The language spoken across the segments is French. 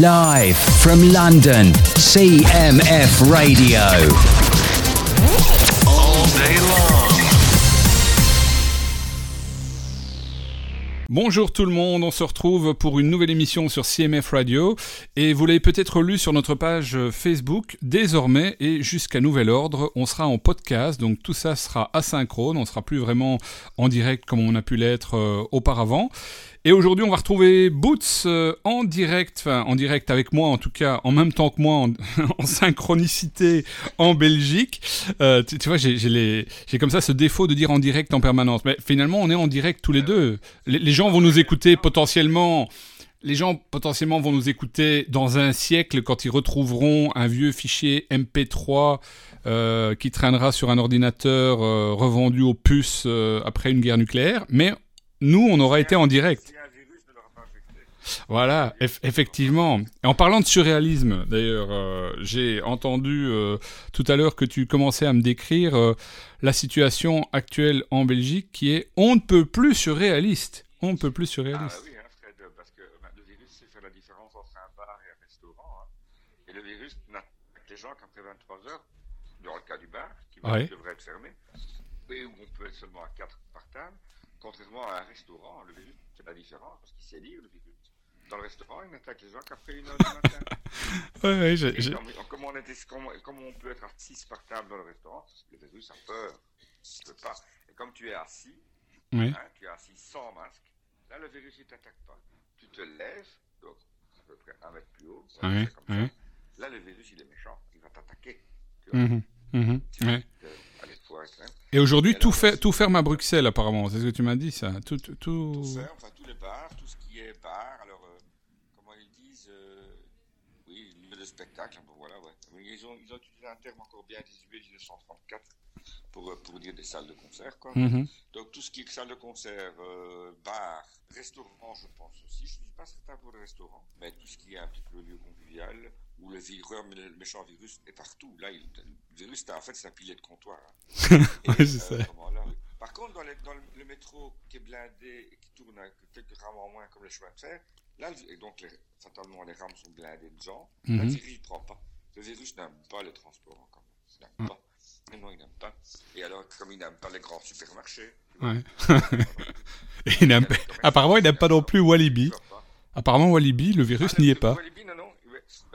Live from London, CMF Radio. All day long. Bonjour tout le monde, on se retrouve pour une nouvelle émission sur CMF Radio et vous l'avez peut-être lu sur notre page Facebook. Désormais et jusqu'à nouvel ordre, on sera en podcast, donc tout ça sera asynchrone, on sera plus vraiment en direct comme on a pu l'être euh, auparavant. Et aujourd'hui, on va retrouver Boots euh, en direct, enfin en direct avec moi en tout cas, en même temps que moi, en, synchronicité en Belgique. Euh, tu, vois, j'ai comme ça ce défaut de dire en direct en permanence. Mais finalement, on est en direct tous les deux. Les, gens vont nous écouter potentiellement. Les gens potentiellement vont nous écouter dans un siècle quand ils retrouveront un vieux fichier MP3 euh, qui traînera sur un ordinateur revendu aux puces après une guerre nucléaire. Mais nous, on aura été en direct. Voilà, eff effectivement. Et en parlant de surréalisme, d'ailleurs, euh, j'ai entendu euh, tout à l'heure que tu commençais à me décrire euh, la situation actuelle en Belgique qui est on ne peut plus surréaliste. On ne peut plus surréaliste. Ah oui, hein, Fred, parce que ben, le virus, c'est faire la différence entre un bar et un restaurant. Hein. Et le virus n'attaque les gens qu'après 23 heures, dans le cas du bar, qui Ouais. devrait être fermé, et où on peut être seulement à 4 par table, contrairement à un restaurant, le virus, c'est la différence, parce qu'il sait lire le virus. Dans le restaurant, il n'attaque les gens qu'après une heure du matin. Ouais, ouais, j'ai- comme, comme on était, comme, comme on peut être à 6 par table dans le restaurant, le virus a peur. Il ne peut pas. Et comme tu es assis, hein, tu es assis sans masque, là le virus il t'attaque pas. Tu te lèves, donc à peu près un mètre plus haut, comme ça. là le virus il est méchant, il va t'attaquer. Tu vois. Tu ouais. risques hein. Et aujourd'hui, tout, fait, tout ferme à Bruxelles, apparemment. C'est ce que tu m'as dit, ça. Tout, tout, tout- Tout ferme, enfin tous les bars, tout ce qui est bar, alors euh, comment ils disent, euh, oui, lieu de spectacle, bon, voilà, ouais. Mais ils ont, ils ont utilisé un terme encore bien désuet, 1934, pour, euh, pour dire des salles de concert, quoi. Mhm. Donc tout ce qui est salle de concert, euh, bar, restaurant, je pense aussi. Je ne suis pas certain pour le restaurant, mais tout ce qui est un petit peu lieu convivial, où le méchant virus est partout. Là, il- le virus, en fait, c'est un pilet de comptoir. hein. Et, Ouais, c'est ça. là, oui. Par contre, dans, les- dans le, métro qui est blindé et qui tourne quelques rames en moins comme les chemins de fer, là, et donc les- fatalement les rames sont blindées de gens, là, Mhm. le virus ne prend pas. Le virus n'aime pas le transport encore. Il n'aime Mhm. pas. Mais non, il n'aime pas. Et alors, comme il n'aime pas les grands supermarchés, Ouais. Et il n'aime- Apparemment, il n'aime pas non plus Walibi. Apparemment, Walibi, le virus Ah, n'y est pas. Walibi, non,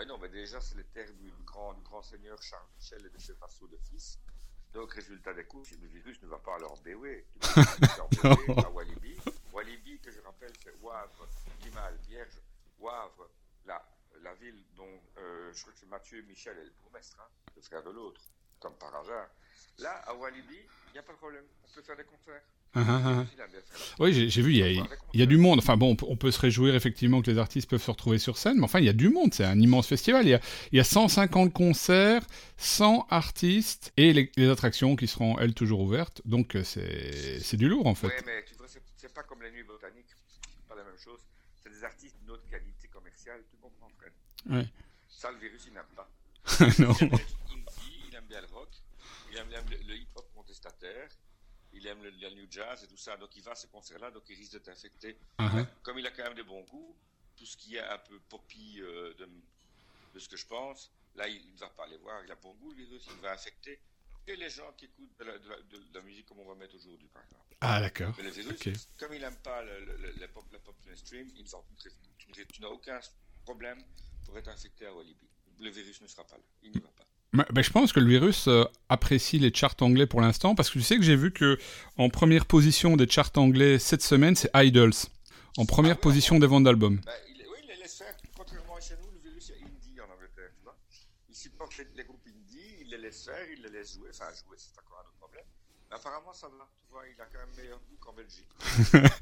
Ben non, mais déjà, c'est les terres du grand, du grand seigneur Charles Michel et de ses vassaux de fils. Donc, résultat des courses, le virus ne va pas leur béouer. Pas leur béouer à Walibi. Walibi, que je rappelle, c'est Wavre, Limal, Vierge, Wavre, la, la ville dont euh, je crois que c'est Mathieu Michel est le bourgmestre, hein, le frère de l'autre, comme par hasard. Là, à Walibi, il n'y a pas de problème. On peut faire des concerts. Bien Oui, j'ai vu, il y, a, il y a du monde. Enfin bon, on peut, se réjouir effectivement que les artistes peuvent se retrouver sur scène, mais enfin, il y a du monde. C'est un immense festival. Il y a, il y a 150 concerts, 100 artistes et les, les attractions qui seront, elles, toujours ouvertes. Donc, euh, c'est du lourd, en fait. Oui, mais tu vois, c'est- pas comme les nuits botaniques, c'est pas la même chose. C'est des artistes d'une autre qualité commerciale, tu comprends, Fred? Ouais. Ça, le virus, il n'aime pas. non. Il aime le indie, il aime bien le rock, il aime, il aime le, le hip-hop contestataire, il aime le, le new jazz et tout ça, donc il va à ces concerts-là, donc il risque d'être infecté. Ah. comme il a quand même des bons goûts, tout ce qui est un peu poppy euh, de, de ce que je pense, là, il ne va pas aller voir, il a bon goût, le virus, il va infecter. Et les gens qui écoutent de la, de la- de la musique comme on va mettre aujourd'hui, par exemple. Ah, d'accord. Mais le virus, comme il n'aime pas le, le, le pop, le pop mainstream, il tu, tu- n'as aucun problème pour être infecté à Walibi. Le virus ne sera pas là. Il n'y va ben, je pense que le virus euh, apprécie les charts anglais pour l'instant, parce que tu sais que j'ai vu que en première position des charts anglais cette semaine, c'est Idols. En première Ah position des ventes d'albums. Ben, oui, il les laisse faire. Contrairement à chez nous, le virus est indie en Angleterre. Tu vois il supporte les, les groupes indie, il les laisse faire, il les laisse jouer. Enfin, jouer, c'est encore un autre problème. Mais apparemment, ça va. Tu vois, il a quand même meilleur goût qu'en Belgique.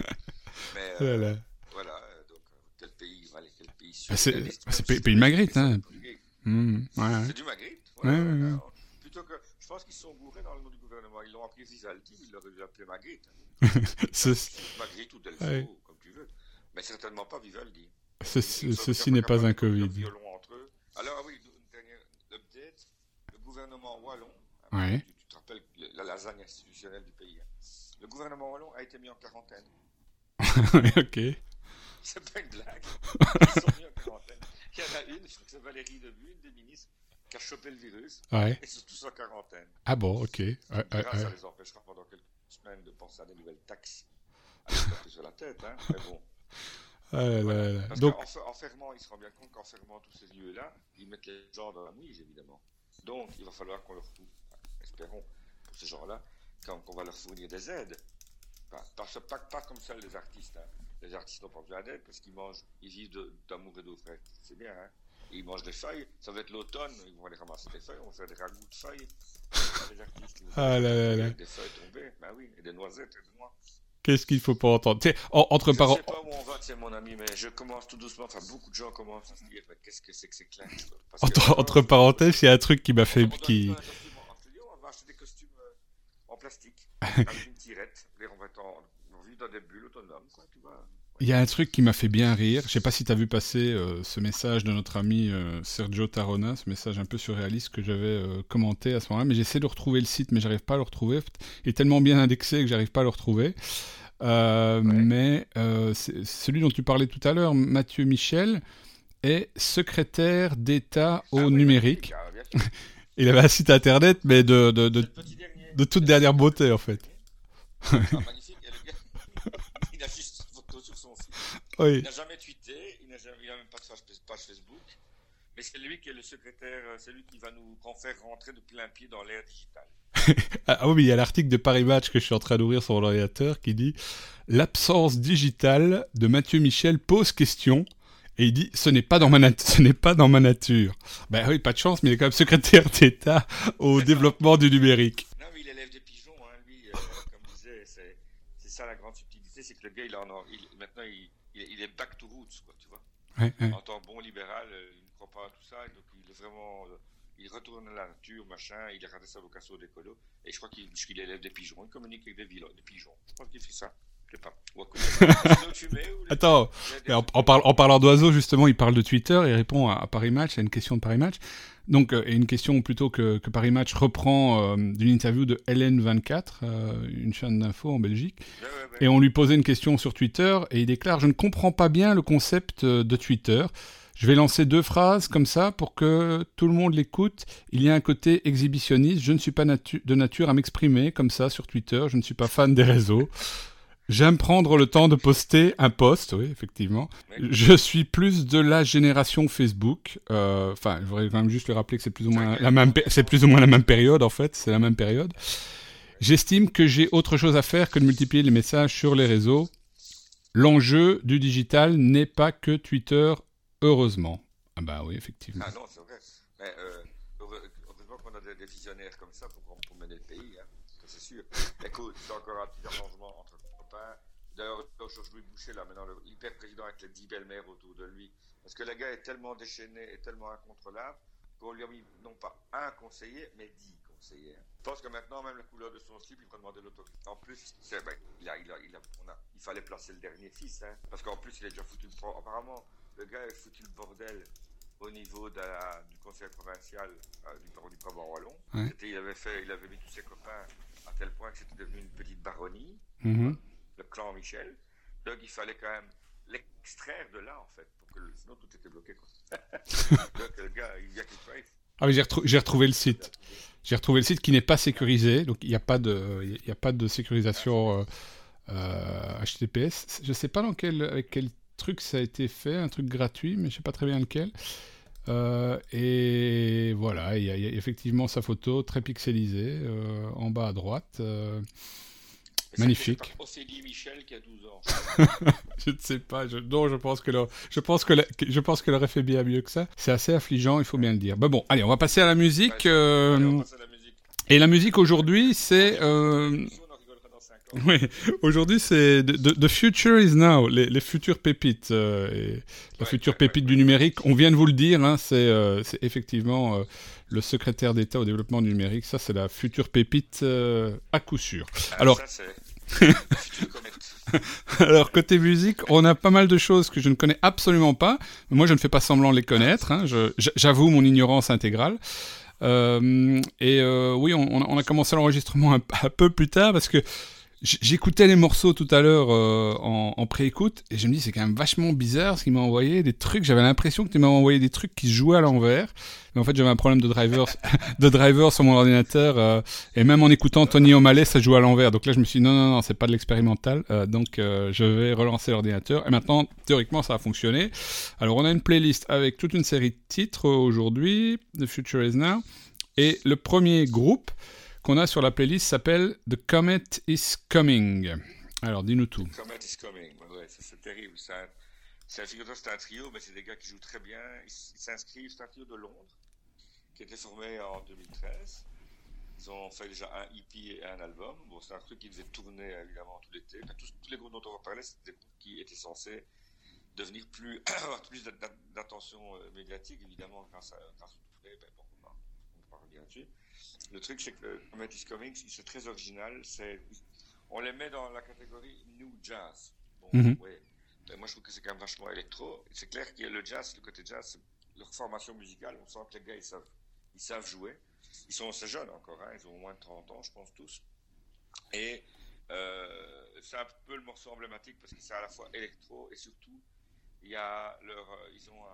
Mais euh, Voilà. voilà, euh, donc, euh, quel pays, quel pays Ah, c'est- même pays- pays Magritte, hein. Mmh, ouais, ouais. C'est du Magritte. Ouais, ouais, ouais. Alors, Plutôt que, je pense qu'ils se sont bourrés dans le nom du gouvernement. Ils l'ont appelé Vivaldi, ils l'auraient dû appeler Magritte. Magritte ou Delfo, comme tu veux. Mais certainement pas Vivaldi. ceci n'est pas un Covid. entre eux. Alors, ah oui, une dernière update. Le gouvernement wallon, Ouais. tu, tu te rappelles le- la lasagne institutionnelle du pays. hein. Le gouvernement wallon a été mis en quarantaine. ok. C'est pas une blague. Ils sont mis en quarantaine. Il y en a une, je crois que c'est Valérie Debu, une des ministres, qui a chopé le virus. Ouais. Et c'est tous en quarantaine. Ah bon, ok. Ouais, ouais, ça les empêchera pendant quelques semaines de penser à des nouvelles taxes. Se taper sur la tête, hein. Mais bon. Ah là là là. Parce Donc, en fermant, il se rend bien compte qu'en fermant tous ces lieux-là, ils mettent les gens dans la mouise, évidemment. Donc, il va falloir qu'on leur fournisse, espérons, pour ces gens-là, qu'on va leur fournir des aides. Pas, pas, pas comme ça les artistes. hein. Les artistes n'ont pas besoin d'aide parce qu'ils mangent, ils vivent d'amour et d'eau fraîche. C'est bien, hein. Et ils mangent des feuilles. Ça va être l'automne, ils vont aller ramasser des feuilles, on va faire des ragoûts de feuilles. Artistes, Ah là là là. Des feuilles tombées, ben oui, et des noisettes et des noix. qu'est-ce qu'il faut pas entendre? En- entre Je ne parents. sais pas où on va, c'est mon ami, mais je commence tout doucement. Enfin, beaucoup de gens commencent à se dire, qu'est-ce que c'est que ces claques quoi? Parce que- Entre, entre parenthèses, il y a un truc qui m'a fait. Qui... costume en- je on va acheter des costumes euh, en plastique, avec une tirette. Et on va être en, on vit dans des bulles autonomes, quoi, tu vois. Il y a un truc qui m'a fait bien rire. Je sais pas si tu as vu passer euh, ce message de notre ami euh, Sergio Tarona, ce message un peu surréaliste que j'avais euh, commenté à ce moment-là. Mais j'essaie de retrouver le site, mais j'arrive pas à le retrouver. Il est tellement bien indexé que j'arrive pas à le retrouver. Mais celui dont tu parlais tout à l'heure, Mathieu Michel, est secrétaire d'État au Ah oui, numérique. ah. Il avait un site internet, mais de, de, de, de toute dernière beauté en fait. Ah, magnifique. Et le gars, il a juste une photo sur son site. Oui. Il n'a jamais tweeté, il n'a même pas de page Facebook. Mais c'est lui qui est le secrétaire, euh, c'est lui qui va nous faire rentrer de plein pied dans l'ère digitale. Ah ah oui, mais il y a l'article de Paris Match que je suis en train d'ouvrir sur mon ordinateur qui dit L'absence digitale de Mathieu Michel pose question. Et il dit Ce n'est pas, dans ma nat- ce n'est pas dans ma nature. Ben oui, pas de chance, mais il est quand même secrétaire d'État au développement du numérique. Non, mais il élève des pigeons, hein, lui, euh, comme disait, c'est ça la grande subtilité, c'est que le gars, il en a, il- maintenant, il, il, il est back to roots, quoi, tu vois. Ouais, ouais. En tant que bon libéral, euh, il ne croit pas à tout ça, et donc il est vraiment, euh, il retourne à la nature, machin, il a raté sa vocation d'écolo, et je crois qu'il, qu'il élève des pigeons, il communique avec des, villes, des pigeons. Je pense qu'il fait ça. Je sais pas. Attends, mais en, en parle- en parlant d'oiseaux, justement, il parle de Twitter, il répond à, à Paris Match, à une question de Paris Match. Donc, euh, et une question plutôt que, que Paris Match reprend euh, d'une interview de LN24, euh, une chaîne d'info en Belgique. Ouais, ouais, ouais. Et on lui posait une question sur Twitter et il déclare Je ne comprends pas bien le concept de Twitter. Je vais lancer deux phrases comme ça pour que tout le monde l'écoute. Il y a un côté exhibitionniste. Je ne suis pas natu- de nature à m'exprimer comme ça sur Twitter. Je ne suis pas fan des réseaux. J'aime prendre le temps de poster un post, oui, effectivement. Je suis plus de la génération Facebook. Euh, Enfin, je voudrais quand même juste lui rappeler que c'est plus ou moins la même, pé- c'est plus ou moins la même période en fait. C'est la même période. J'estime que j'ai autre chose à faire que de multiplier les messages sur les réseaux. L'enjeu du digital n'est pas que Twitter, heureusement. Ah bah oui, effectivement. Ah non, c'est vrai. Mais euh, heureusement qu'on a des, visionnaires comme ça pour, pour mener le pays, hein. C'est sûr. Écoute, c'est encore un petit arrangement entre copains. D'ailleurs, Georges-Louis Boucher, là, maintenant, le hyper président avec les dix belles-mères autour de lui. Parce que le gars est tellement déchaîné et tellement incontrôlable qu'on lui a mis non pas un conseiller, mais dix conseillers. Je pense que maintenant, même la couleur de son slip, il va demander l'autorité. En plus, ben, il, a, il, a, il, a, on a- il fallait placer le dernier fils, hein, parce qu'en plus, il a déjà foutu le... Apparemment, le gars a foutu le bordel au niveau de la- du conseil provincial euh, du, du Brabant Wallon. Ouais. Il, avait fait, il avait mis tous ses copains à tel point que c'était devenu une petite baronnie, Mhm. Le clan Michel. Donc il fallait quand même l'extraire de là, en fait, pour que le- sinon tout était bloqué. Quoi. Donc le gars, il y a quelque il Ah oui, j'ai retrou- j'ai retrouvé le site. J'ai retrouvé le site qui n'est pas sécurisé, donc il n'y a pas de, il y a pas de sécurisation euh, euh, HTTPS. Je sais pas dans quel, avec quel truc ça a été fait, un truc gratuit, mais je sais pas très bien lequel. Euh, et voilà, il y, y a effectivement sa photo très pixelisée euh, en bas à droite. Magnifique. c'est par Ophélie Michel qui a 12 ans. je ne sais pas. Je, non, je pense que le- je pense que que- je pense qu'elle aurait fait bien mieux que ça. C'est assez affligeant, il faut bien le dire. Bah bon, allez, on va passer à la musique. euh, Allez, on passe à la musique. et la musique aujourd'hui, c'est euh, On en rigolera dans 5 ans. Oui, aujourd'hui c'est the, future is now, les, les futures pépites, euh, et la Ouais, future ouais, pépite ouais, du numérique. On vient de vous le dire, hein, c'est euh, c'est effectivement euh, le secrétaire d'État au développement numérique. Ça, c'est la future pépite euh, à coup sûr. Ah, Alors- Ça. Alors côté musique, on a pas mal de choses que je ne connais absolument pas. Moi, je ne fais pas semblant de les connaître. hein. J'avoue mon ignorance intégrale. Euh, et euh, oui, on, a- on a commencé l'enregistrement un, un peu plus tard parce que J'écoutais les morceaux tout à l'heure euh, en, en pré-écoute et je me dis c'est quand même vachement bizarre ce qu'il m'a envoyé des trucs. J'avais l'impression que tu m'as envoyé des trucs qui se jouaient à l'envers. Mais en fait j'avais un problème de driver, de driver sur mon ordinateur euh, et même en écoutant Tony O'Malley ça joue à l'envers. Donc là je me suis dit non non non c'est pas de l'expérimental. Euh, donc euh, je vais relancer l'ordinateur et maintenant théoriquement ça a fonctionné. Alors on a une playlist avec toute une série de titres aujourd'hui. The Future Is Now et le premier groupe qu'on a sur la playlist s'appelle The Comet is Coming. Alors, dis-nous tout. The Comet is Coming, c'est terrible. C'est un, c'est un trio, mais c'est des gars qui jouent très bien. Ils s'inscrivent, c'est un trio de Londres, qui a été formé en 2013. Ils ont fait déjà un EP et un album. C'est un truc qui devait tourner évidemment tout l'été. tous, les groupes dont on va parler, c'est des groupes qui étaient censés devenir plus, avoir plus d'attention euh, médiatique, évidemment, grâce, à, grâce tournée. Ben, bon, on, on parle bien dessus. Le truc, c'est que Comet is Coming, c'est très original. On les met dans la catégorie New Jazz. Bon, mhm. Mais moi, je trouve que c'est quand même vachement électro. C'est clair qu'il y a le jazz, le côté jazz, leur formation musicale. On sent que les gars, ils savent, ils savent jouer. Ils sont assez jeunes encore, hein. ils ont moins de 30 ans, je pense tous. Et euh, c'est un peu le morceau emblématique parce que c'est à la fois électro et surtout, il y a leur, euh, ils ont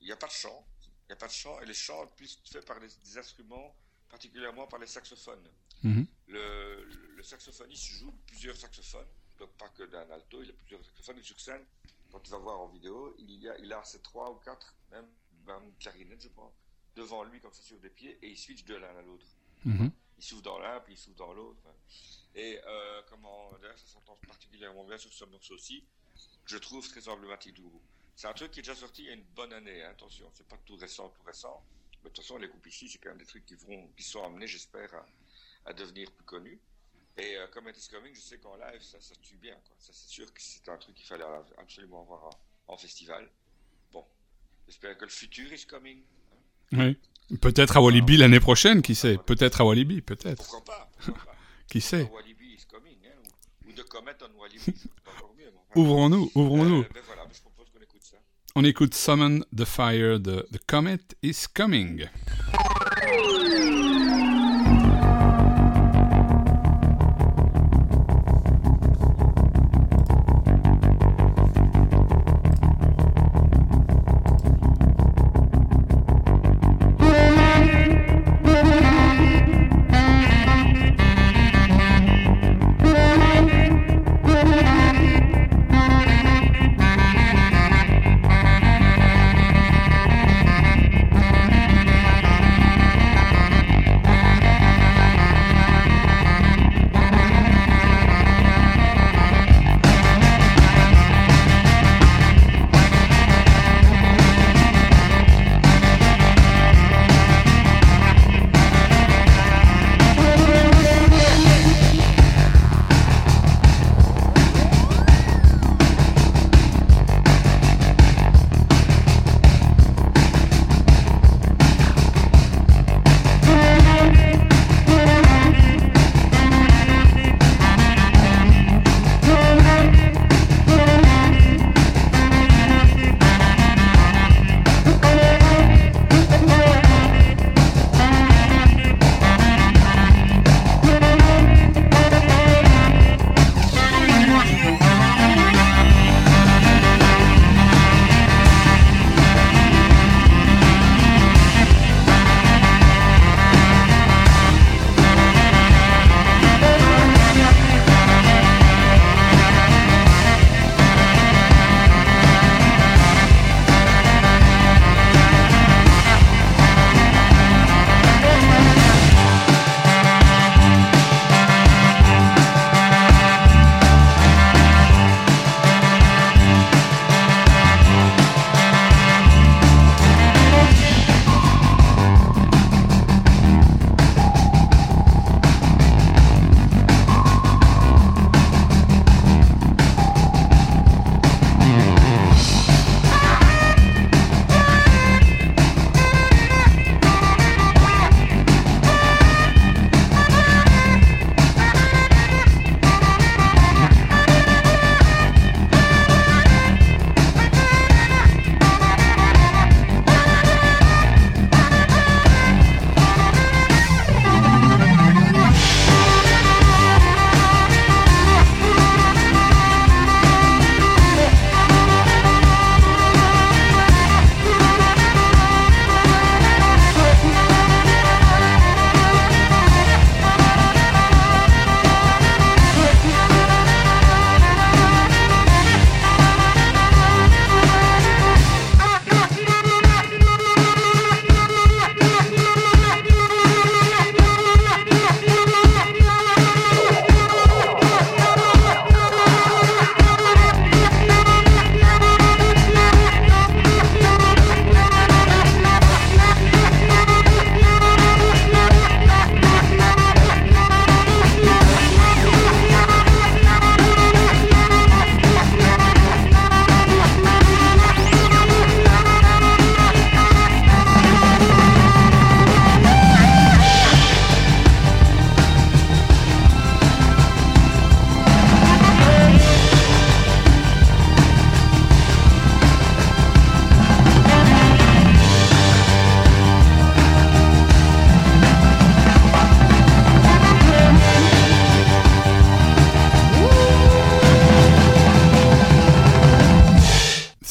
il n'y a pas de chant, il n'y a pas de chant et les chants plus faits par des instruments particulièrement par les saxophones. Mhm. Le, le, saxophoniste joue plusieurs saxophones, donc pas que d'un alto, il a plusieurs saxophones. Et sur scène, quand tu vas voir en vidéo, il, y a, il a ces trois ou quatre, même, même clarinette, je pense, devant lui, comme ça, sur des pieds, et il switch de l'un à l'autre. Mhm. Il souffle dans l'un, puis il souffle dans l'autre. Et euh, comment, d'ailleurs, ça s'entend particulièrement bien sur ce morceau aussi, je trouve très emblématique du groupe. C'est un truc qui est déjà sorti il y a une bonne année, hein, attention, c'est pas tout récent, tout récent de toute façon, les groupes ici, c'est quand même des trucs qui, vont, qui sont amenés, j'espère, à, devenir plus connus. Et euh, comme It is Coming, je sais qu'en live, ça, ça tue bien. Quoi. Ça, c'est sûr que c'est un truc qu'il fallait absolument avoir en, festival. Bon, j'espère que le futur is coming. Hein. Oui. Peut-être à Walibi l'année prochaine, qui sait Peut-être à Walibi, peut-être. Pourquoi pas, pourquoi pas. Qui sait Walibi is coming, hein, ou, ou de Comet on Walibi, encore mieux. ouvrons-nous, ouvrons-nous. Euh, ben voilà, on écoute Summon the Fire The Comet is Coming.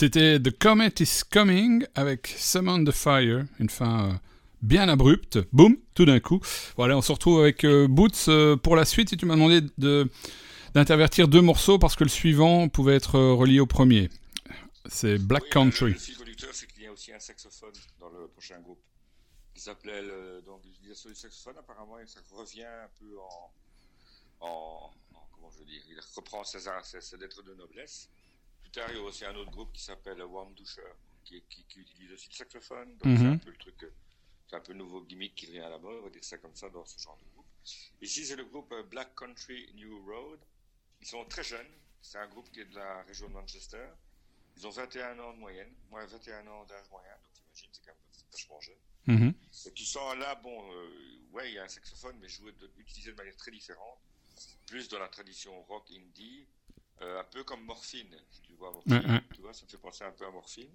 C'était The Comet is Coming avec Summon the Fire, une fin euh, bien abrupte. Boum, tout d'un coup. Voilà, on se retrouve avec euh, Boots euh, pour la suite. Et tu m'as demandé de d'intervertir deux morceaux parce que le suivant pouvait être relié au premier. C'est Black Country. Le fil conducteur, c'est qu'il y a aussi un saxophone dans le prochain groupe qui s'appelait donc l'utilisation du saxophone. Apparemment, ça revient un peu en, en, comment je veux dire, il reprend ses, ses lettres de noblesse il y a aussi un autre groupe qui s'appelle Warm Dusher, qui, utilise aussi le saxophone. Donc c'est mhm. un peu le truc, c'est un peu nouveau gimmick qui revient à la mode, on va dire ça comme ça dans ce genre de groupe. Ici, c'est le groupe euh, Black Country New Road. Ils sont très jeunes. C'est un groupe qui est de la région de Manchester. Ils ont 21 ans de moyenne, moins 21 ans d'âge moyen, donc t'imagines, c'est quand même vachement jeune. Mhm. Et tu sens là, bon, euh, ouais, il y a un saxophone, mais joué de, utilisé de manière très différente, plus dans la tradition rock indie, euh, un peu comme Morphine, tu vois, tu vois, ça me fait penser un peu à Morphine.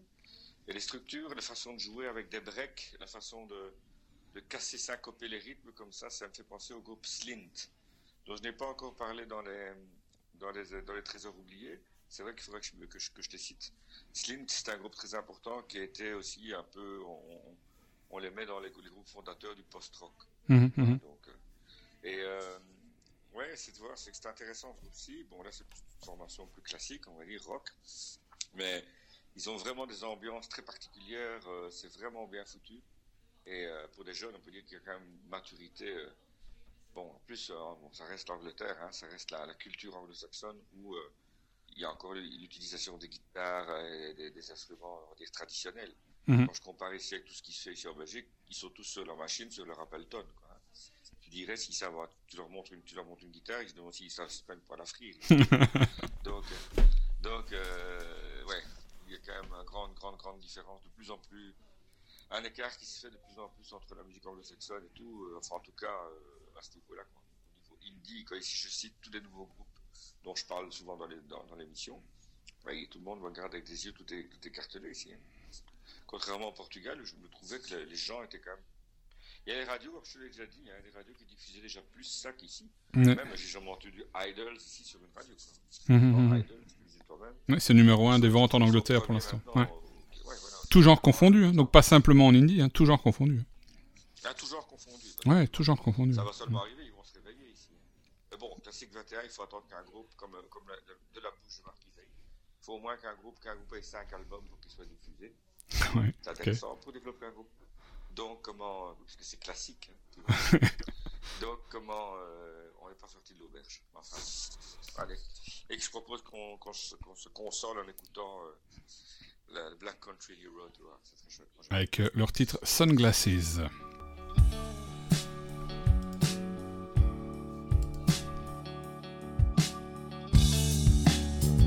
Et les structures, la façon de jouer avec des breaks, la façon de, de casser, syncoper les rythmes comme ça, ça me fait penser au groupe Slint, dont je n'ai pas encore parlé dans les, dans les, dans les trésors oubliés. C'est vrai qu'il faudrait que je, que je, que je, te cite. Slint, c'est un groupe très important qui été aussi un peu, on, on les met dans les, groupes fondateurs du post-rock. Donc, euh, et euh, c'est de voir, c'est que c'est intéressant aussi. Bon, là, c'est une formation plus classique, on va dire rock, mais ils ont vraiment des ambiances très particulières. Euh, c'est vraiment bien foutu. Et euh, pour des jeunes, on peut dire qu'il y a quand même une maturité. Euh, bon, en plus, bon, ça reste l'Angleterre, hein, ça reste la, culture anglo-saxonne où il y a encore l'utilisation des guitares et des, instruments on va dire, traditionnels. Mhm. Quand je compare ici avec tout ce qui se fait ici en Belgique, ils sont tous sur leur machine, sur leur Appleton. Tu dirais s'ils savent, tu leur montres une, tu leur montres une guitare, ils se demandent s'ils savent se prennent pour la frire. donc, euh, donc euh, ouais, il y a quand même une grande, grande, grande différence, de plus en plus, un écart qui se fait de plus en plus entre la musique anglo-saxonne et tout, euh, enfin en tout cas à ce niveau-là, au niveau indie, quand ici je cite tous les nouveaux groupes dont je parle souvent dans, les, dans, l'émission, tout le monde me regarde avec des yeux tout, est, tout écartelé ici. Contrairement au Portugal, je me trouvais que les gens étaient quand même il y a les radios, comme je te l'ai déjà dit, il y a des radios qui diffusaient déjà plus ça qu'ici. Même, j'ai jamais entendu Idols ici sur une radio. Mmh, ouais, c'est numéro un des ventes en Angleterre pour l'instant. Ouais. Tout genre confondu, hein. donc pas simplement en indie, hein, tout genre confondu. Ah, tout genre confondu. Ouais, tout genre confondu. Ça va seulement arriver, ils vont se réveiller ici. Mais bon, Classique 21, il faut attendre qu'un groupe comme, comme la, de, la bouche de Marquis Il faut au moins qu'un groupe, qu'un groupe ait 5 albums pour qu'il soit diffusé. Ouais, c'est intéressant pour développer un groupe. Donc, comment. Parce que c'est classique. Hein, Donc, comment. Euh, on n'est pas sorti de l'auberge. Enfin, allez. Et que je propose qu'on qu se, qu se, console en écoutant euh, la Black Country Hero, tu vois. Très chouette. Avec euh, leur titre Sunglasses.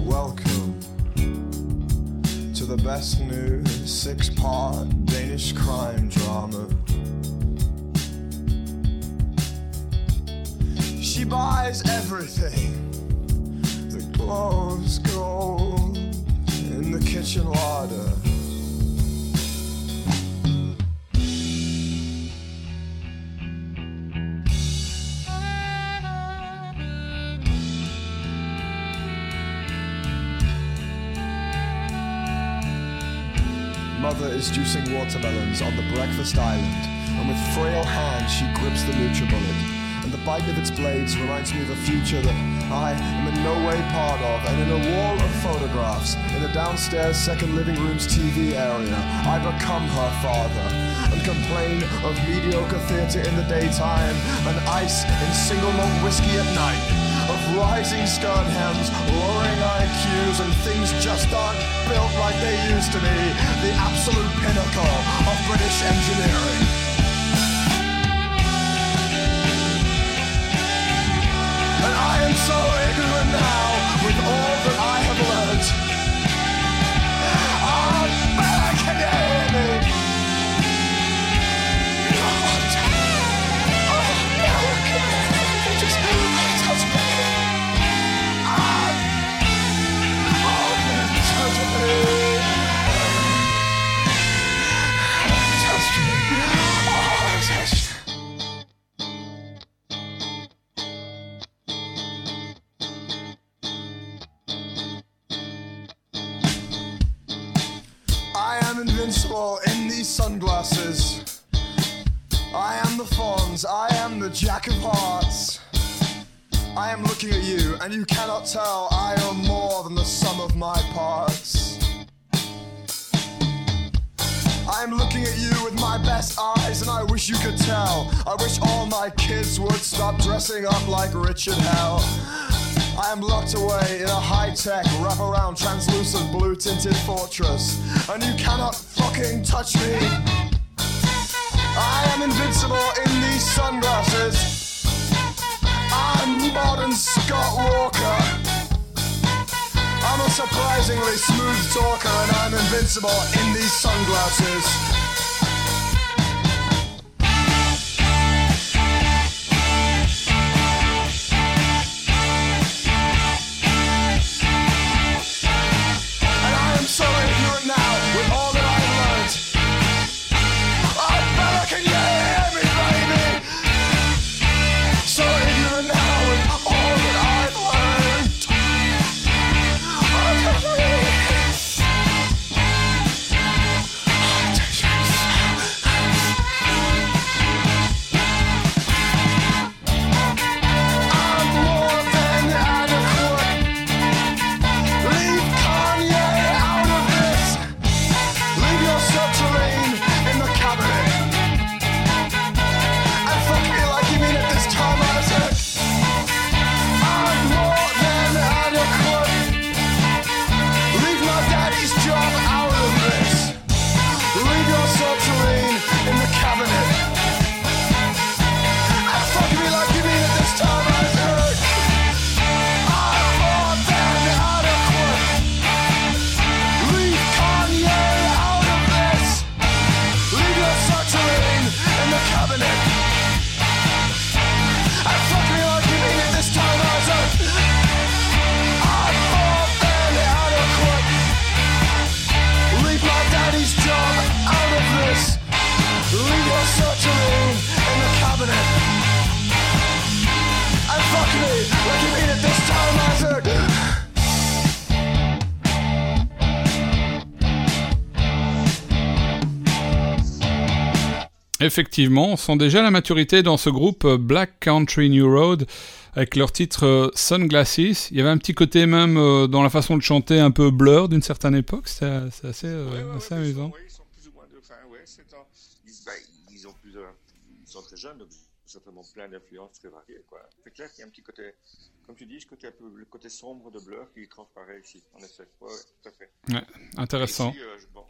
Welcome the best new six part Danish crime drama. She buys everything the glows gold in the kitchen larder. Is juicing watermelons on the breakfast island, and with frail hands she grips the NutriBullet. And the bite of its blades reminds me of a future that I am in no way part of. And in a wall of photographs, in the downstairs second living room's TV area, I become her father and complain of mediocre theatre in the daytime and ice in single malt whiskey at night rising skirt hems, lowering IQs, and things just aren't built like they used to be. The absolute pinnacle of British engineering. And I am so ignorant now with all that I have learned. Tell I am more than the sum of my parts. I am looking at you with my best eyes, and I wish you could tell. I wish all my kids would stop dressing up like Richard Hell. I am locked away in a high-tech, wraparound, translucent, blue-tinted fortress, and you cannot fucking touch me. I am invincible in these sunglasses. I'm modern Scott Walker. Surprisingly smooth talker, and I'm invincible in these sunglasses. Effectivement, on sent déjà la maturité dans ce groupe euh, Black Country New Road avec leur titre euh, Sunglasses. Il y avait un petit côté même euh, dans la façon de chanter un peu blur d'une certaine époque. C'est assez, euh, Ouais, ouais, assez ouais, ils amusant. sont- ils sont plus ou moins de. Enfin, un- ils, bah, ils ont plusieurs. Ils sont très jeunes, donc certainement plein d'influences très variées. C'est clair qu'il y a un petit côté, comme tu dis, ce côté le côté sombre de Blur qui transparaît ici, en effet. Ouais, tout à fait. Intéressant. Ici, bon,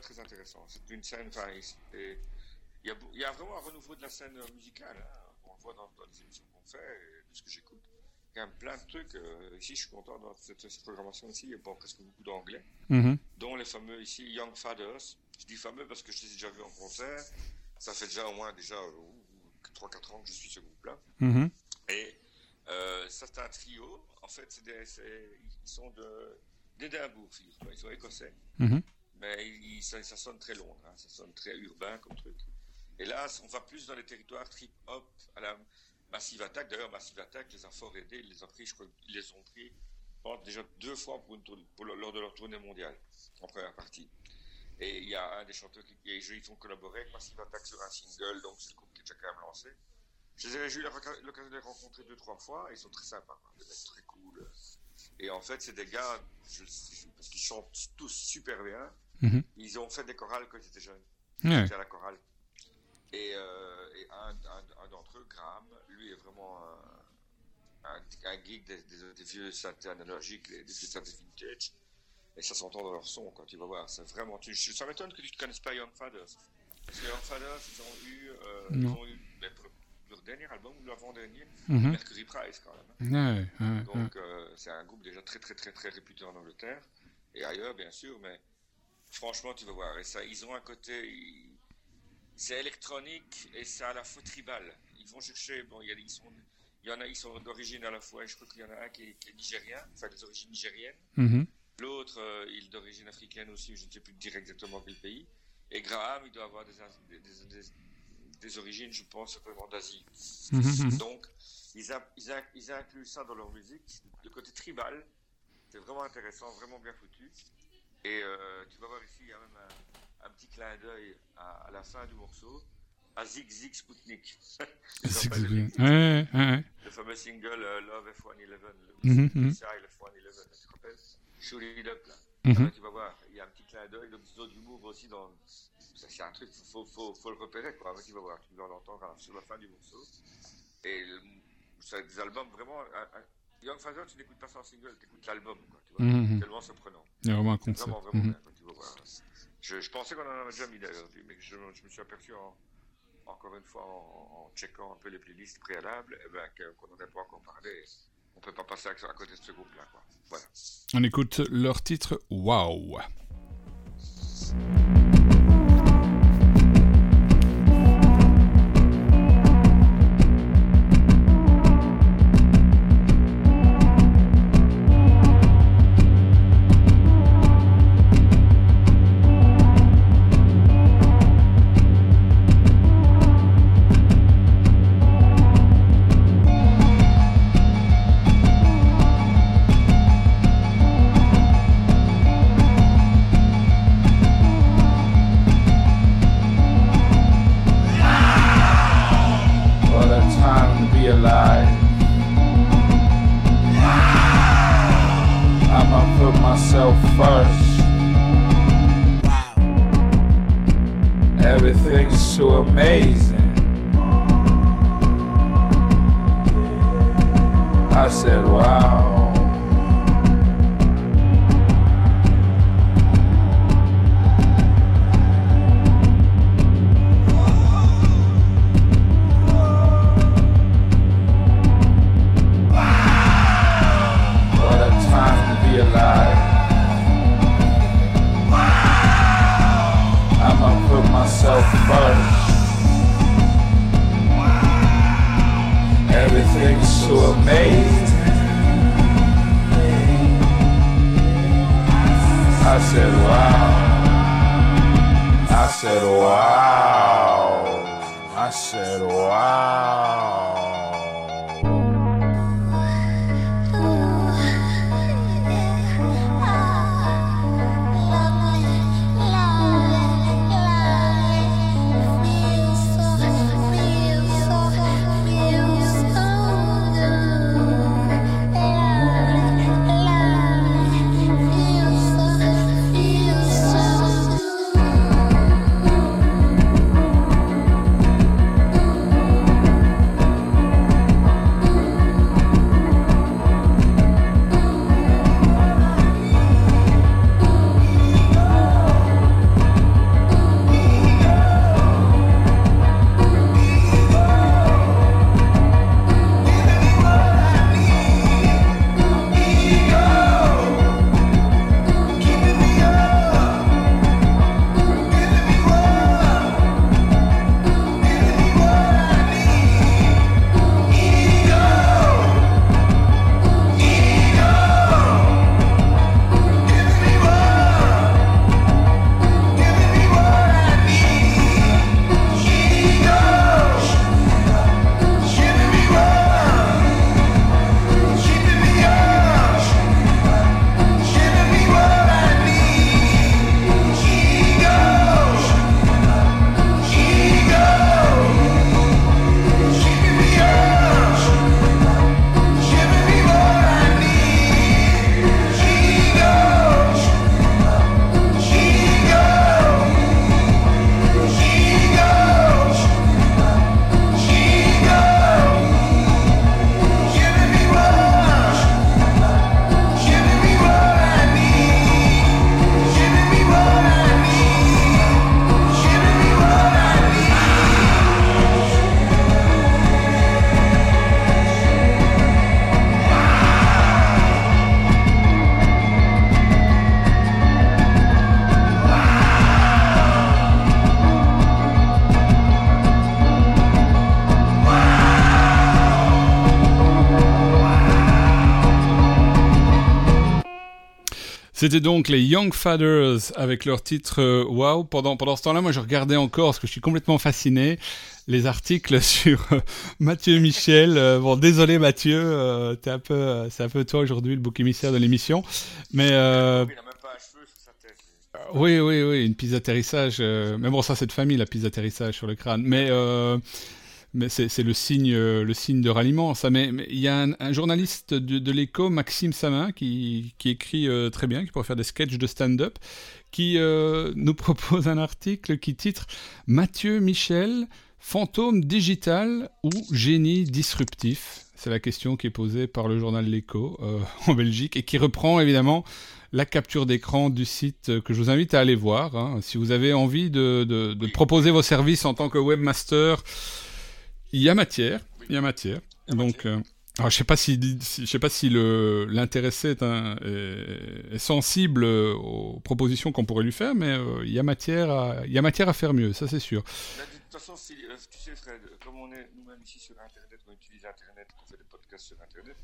très intéressant. C'est une scène, enfin, il y, a, beau- il y a vraiment un renouveau de la scène euh, musicale. hein. On le voit dans, dans les émissions qu'on fait, et de ce que j'écoute. Il y a plein de trucs. euh, ici, je suis content dans cette, cette programmation ici. Il y a bon, presque beaucoup d'anglais Mhm. dont les fameux ici Young Fathers. Je dis fameux parce que je les ai déjà vus en concert. Ça fait déjà au moins déjà 3-4 ans que je suis ce groupe-là. Mhm. Et euh, ça, c'est un trio. En fait, des, ils sont de, d'Édimbourg. Ils sont écossais. Mhm. Mais ils- ça, ça sonne très long. hein. Ça sonne très urbain comme truc. Et là, on va plus dans les territoires trip-hop à la Massive Attack. D'ailleurs, Massive Attack les a fort aidés. Ils les ont pris, je crois qu'ils les ont pris déjà deux fois pour une tournée- pour le- lors de leur tournée mondiale, en première partie. Et il y a un des chanteurs qui, qui ils ont collaboré avec Massive Attack sur un single, donc c'est le groupe qui est déjà quand même lancé. Les J'ai eu l'oc- l'occasion de les rencontrer deux, trois fois, et ils sont très sympas, quoi. des mecs très cool. Et en fait, c'est des gars, je- je- parce qu'ils chantent tous super bien, Mhm. ils ont fait des chorales quand ils étaient jeunes. J'étais à la chorale. Et, euh, et un, un- un d'entre eux, Graham, lui est vraiment un, geek des, des- des vieux synthés analogiques, des, des vieux synthés vintage. Et ça s'entend dans leur son, quand tu vas voir. C'est vraiment. Tu, ça m'étonne que tu ne connaisses pas Young Fathers. Parce que Young Fathers, ils ont eu. euh, ils ont eu leur dernier album ou l'avant-dernier, Mhm. Mercury Prize quand même. Ouais, ouais, ouais. Donc euh, c'est un groupe déjà très très très très réputé en Angleterre et ailleurs bien sûr, mais franchement tu vas voir. Et ça, ils ont un côté, ils- c'est électronique et c'est à la fois tribal. Ils vont chercher, bon, il y, a- ils sont, il y en a, ils sont d'origine à la fois. Je crois qu'il y en a un qui est, qui est nigérien, enfin des origines nigériennes. Mhm. L'autre, euh, il est d'origine africaine aussi, je ne sais plus dire exactement quel pays. Et Graham, il doit avoir des, des, des- des- des origines, je pense, certainement d'Asie. Mhm. Donc, ils, a- ils, a- ils incluent ça dans leur musique. Le côté tribal, c'est vraiment intéressant, vraiment bien foutu. Et euh, tu vas voir ici, il y a même un, clin d'œil à, à la fin du morceau à Zig Zig Sputnik. C'est que- le, ouais, ouais, ouais. le fameux single euh, Love F111, Mhm, le mhm. Missile F111, tu te rappelles? Shoot It Up là. Ah ben, tu vas voir, il y a un petit clin d'œil, donc des autres humour aussi dans. Ça, c'est un truc, il faut, faut, faut le repérer quoi. Tu vas voir, tu vas l'entendre à- sur la fin du morceau. Et le- c'est des albums vraiment. un- un- Young Father, tu n'écoutes pas son single, tu écoutes l'album quoi. Tu vois, Mhm. tellement surprenant. Il y a vraiment un concept. Vraiment, vraiment Mhm. bien, quoi, tu vas voir. Je, pensais qu'on en avait déjà mis d'ailleurs, mais je, me suis aperçu en- encore une fois en, checkant un peu les playlists préalables, eh ben, qu'on n'en a pas encore parlé. On peut pas passer à, côté de ce groupe-là. Voilà. On écoute leur titre Wow. C'était donc les Young Fathers avec leur titre euh, Wow. Pendant, pendant ce temps-là, moi je regardais encore, parce que je suis complètement fasciné, les articles sur euh, Mathieu Michel. Euh, bon, désolé Mathieu, euh, t'es un peu, c'est un peu toi aujourd'hui le bouc émissaire de l'émission. Mais Il n'a même pas un cheveu sur sa tête. Oui, oui, oui, une piste d'atterrissage. Mais bon, ça, c'est de famille, la piste d'atterrissage sur le crâne. Mais, mais c'est le signe, euh, le signe de ralliement, ça. Mais il y a un, journaliste de, de l'écho, Maxime Samin, qui, écrit euh, très bien, qui pourrait faire des sketchs de stand-up, qui euh, nous propose un article qui titre Mathieu Michel, fantôme digital ou génie disruptif? C'est la question qui est posée par le journal L'Echo euh, en Belgique et qui reprend évidemment la capture d'écran du site que je vous invite à aller voir. hein. Si vous avez envie de proposer vos services en tant que webmaster, il y a matière. Il y a matière. Y a Donc, euh, alors, je sais pas si, si- je sais pas si le l'intéressé est, un- est- est sensible euh, aux propositions qu'on pourrait lui faire, mais euh, il y a matière à il y a matière à faire mieux, ça c'est sûr. De toute façon, si- euh, tu sais, Fred, comme on est nous-mêmes ici sur Internet, on utilise Internet, on fait des podcasts sur Internet,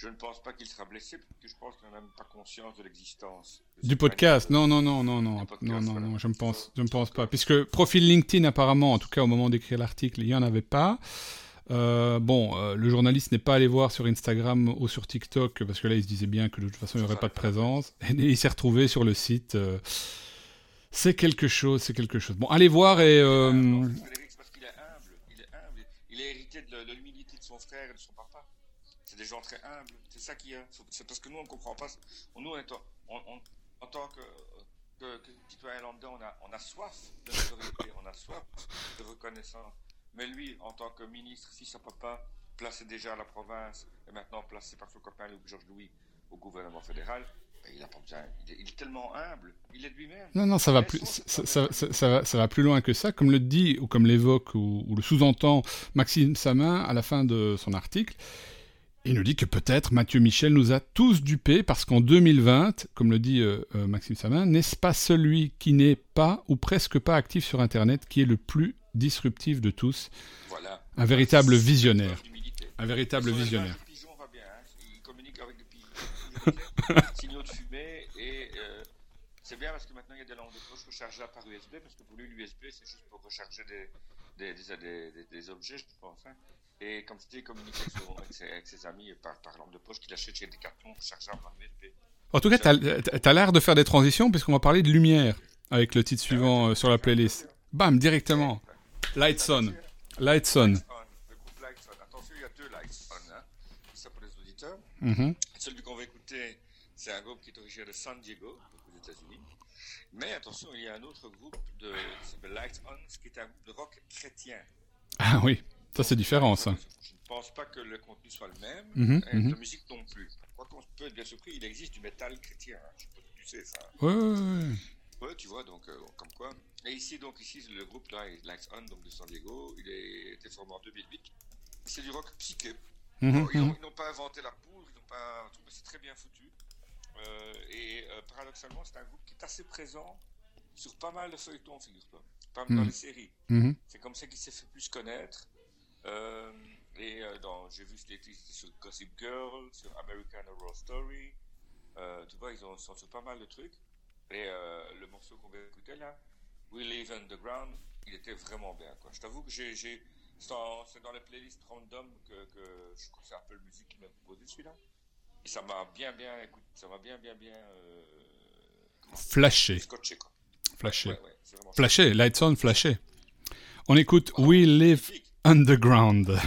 je ne pense pas qu'il sera blessé, parce que je pense qu'il n'a même pas conscience de l'existence. Du podcast, non, non, non, non, non, non, non, voilà. non, je ne pense, je pense pas. Puisque profil LinkedIn, apparemment, en tout cas au moment d'écrire l'article, il n'y en avait pas. Euh, bon, euh, le journaliste n'est pas allé voir sur Instagram ou sur TikTok, parce que là, il se disait bien que de toute façon, il n'y aurait pas de présence. Et il s'est retrouvé sur le site. euh, c'est quelque chose, c'est quelque chose. Bon, allez voir et... euh, Non, Frédéric, c'est parce qu'il est humble. Il est humble. Il a hérité de, de l'humilité de son frère et de son papa. Des gens très humbles. C'est ça qui est. C'est parce que nous, on ne comprend pas. Nous, on est en, on- en tant que, que, que citoyen lambda, on a, on a soif de notoriété, on a soif de reconnaissance. Mais lui, en tant que ministre, fils à papa, placé déjà à la province et maintenant placé par son copain Georges Louis au gouvernement fédéral, ben, il a pas besoin. Il est, il est tellement humble. Il est de lui-même. Non, non, ça va plus, ça, ça- ça- ça va, ça va plus loin que ça, comme le dit ou comme l'évoque ou, ou le sous-entend Maxime Samin à la fin de son article. Il nous dit que peut-être Mathieu Michel nous a tous dupés parce qu'en 2020, comme le dit euh, euh, Maxime Samin, n'est-ce pas celui qui n'est pas ou presque pas actif sur Internet qui est le plus disruptif de tous? Voilà. Un véritable visionnaire. Un véritable visionnaire. hein. Il communique avec des pigeons. Signaux de fumée et euh, c'est bien parce que maintenant il y a des lampes de poche rechargeables par USB parce que pour lui l'USB c'est juste pour recharger des, des, des, des- des- objets je pense. hein. Et comme tu dis, il communique avec, ses, avec ses amis par, par lampe de poche qu'il achète chez des cartons rechargeables par USB. En tout cas, tu as l'air de faire des transitions puisqu'on va parler de lumière avec le titre suivant euh, sur la playlist. Bam, directement. Lights on. Lights on. Le groupe Lights On. Attention, il y a deux Lights On. Hein. Ça pour les auditeurs. Mhm. Celui qu'on va écouter, c'est un groupe qui est originaire de San Diego, aux États-Unis. Mais attention, il y a un autre groupe de, qui s'appelle Lights On, qui est un groupe de rock chrétien. Ah oui, ça c'est différent ça. Je ne pense pas que le contenu soit le même, Mhm, et mhm. la musique non plus. Quoi qu'on peut être bien surpris, il existe du métal chrétien. hein. Je sais pas si tu sais ça. Ouais, ouais, ouais. Tu vois, donc, euh, comme quoi. Et ici, donc, ici, le groupe là, est Lights On, donc de San Diego, il a été formé en 2008. C'est du rock psyché. Mhm, ils mhm. n'ont ils n'ont pas inventé la poudre, ils n'ont pas. C'est très bien foutu. Euh, et euh, paradoxalement, c'est un groupe qui est assez présent sur pas mal de feuilletons, figure-toi. Pas mal dans Mhm. les séries. Mhm. C'est comme ça qu'il s'est fait plus connaître. Euh, et dans- j'ai vu qu'il était sur Gossip Girl, sur American Horror Story. Euh, tu vois, ils ont, sont sur pas mal de trucs. Et euh, le morceau qu'on va écouter là, We Live Underground, il était vraiment bien. Quoi. Je t'avoue que j'ai, j'ai- c'est, dans, c'est dans les playlists random que, que je trouve que c'est un peu le musique qui m'a proposé celui-là. Et ça m'a bien, bien, écoute, ça m'a bien, bien, bien euh, Flashé, scotché. Quoi. flashé. Ouais, ouais, Flashé, lights on, flashé. On écoute We Live. Underground.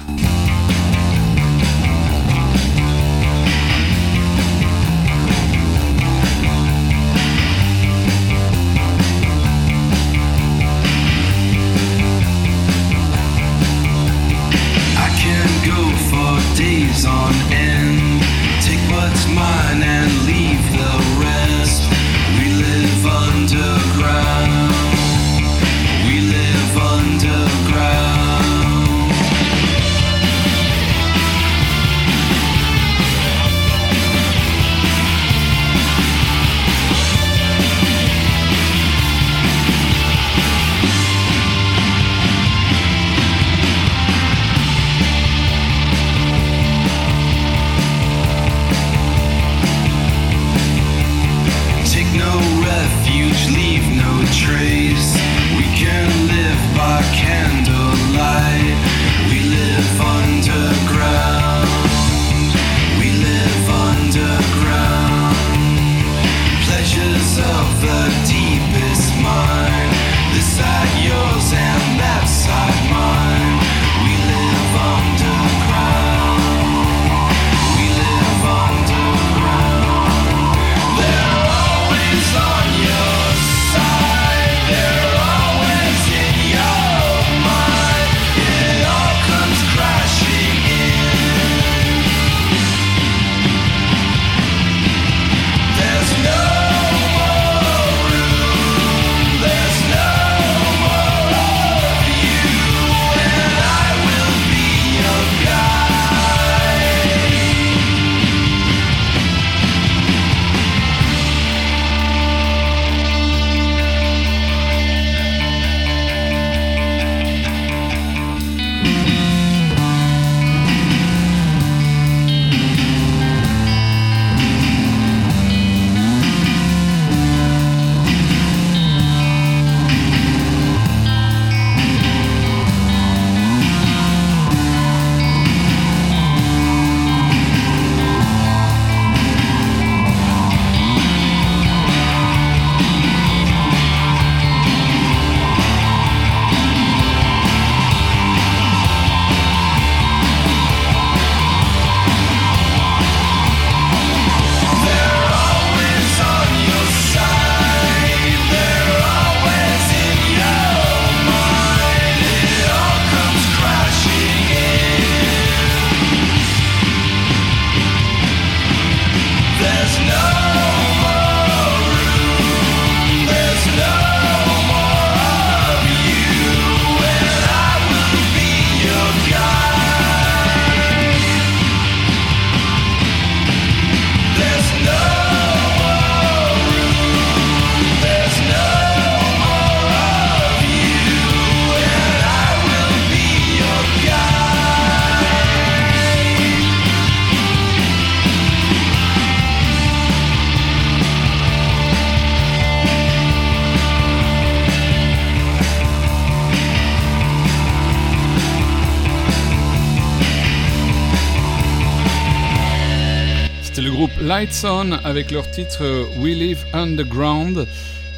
Lights On avec leur titre We Live Underground.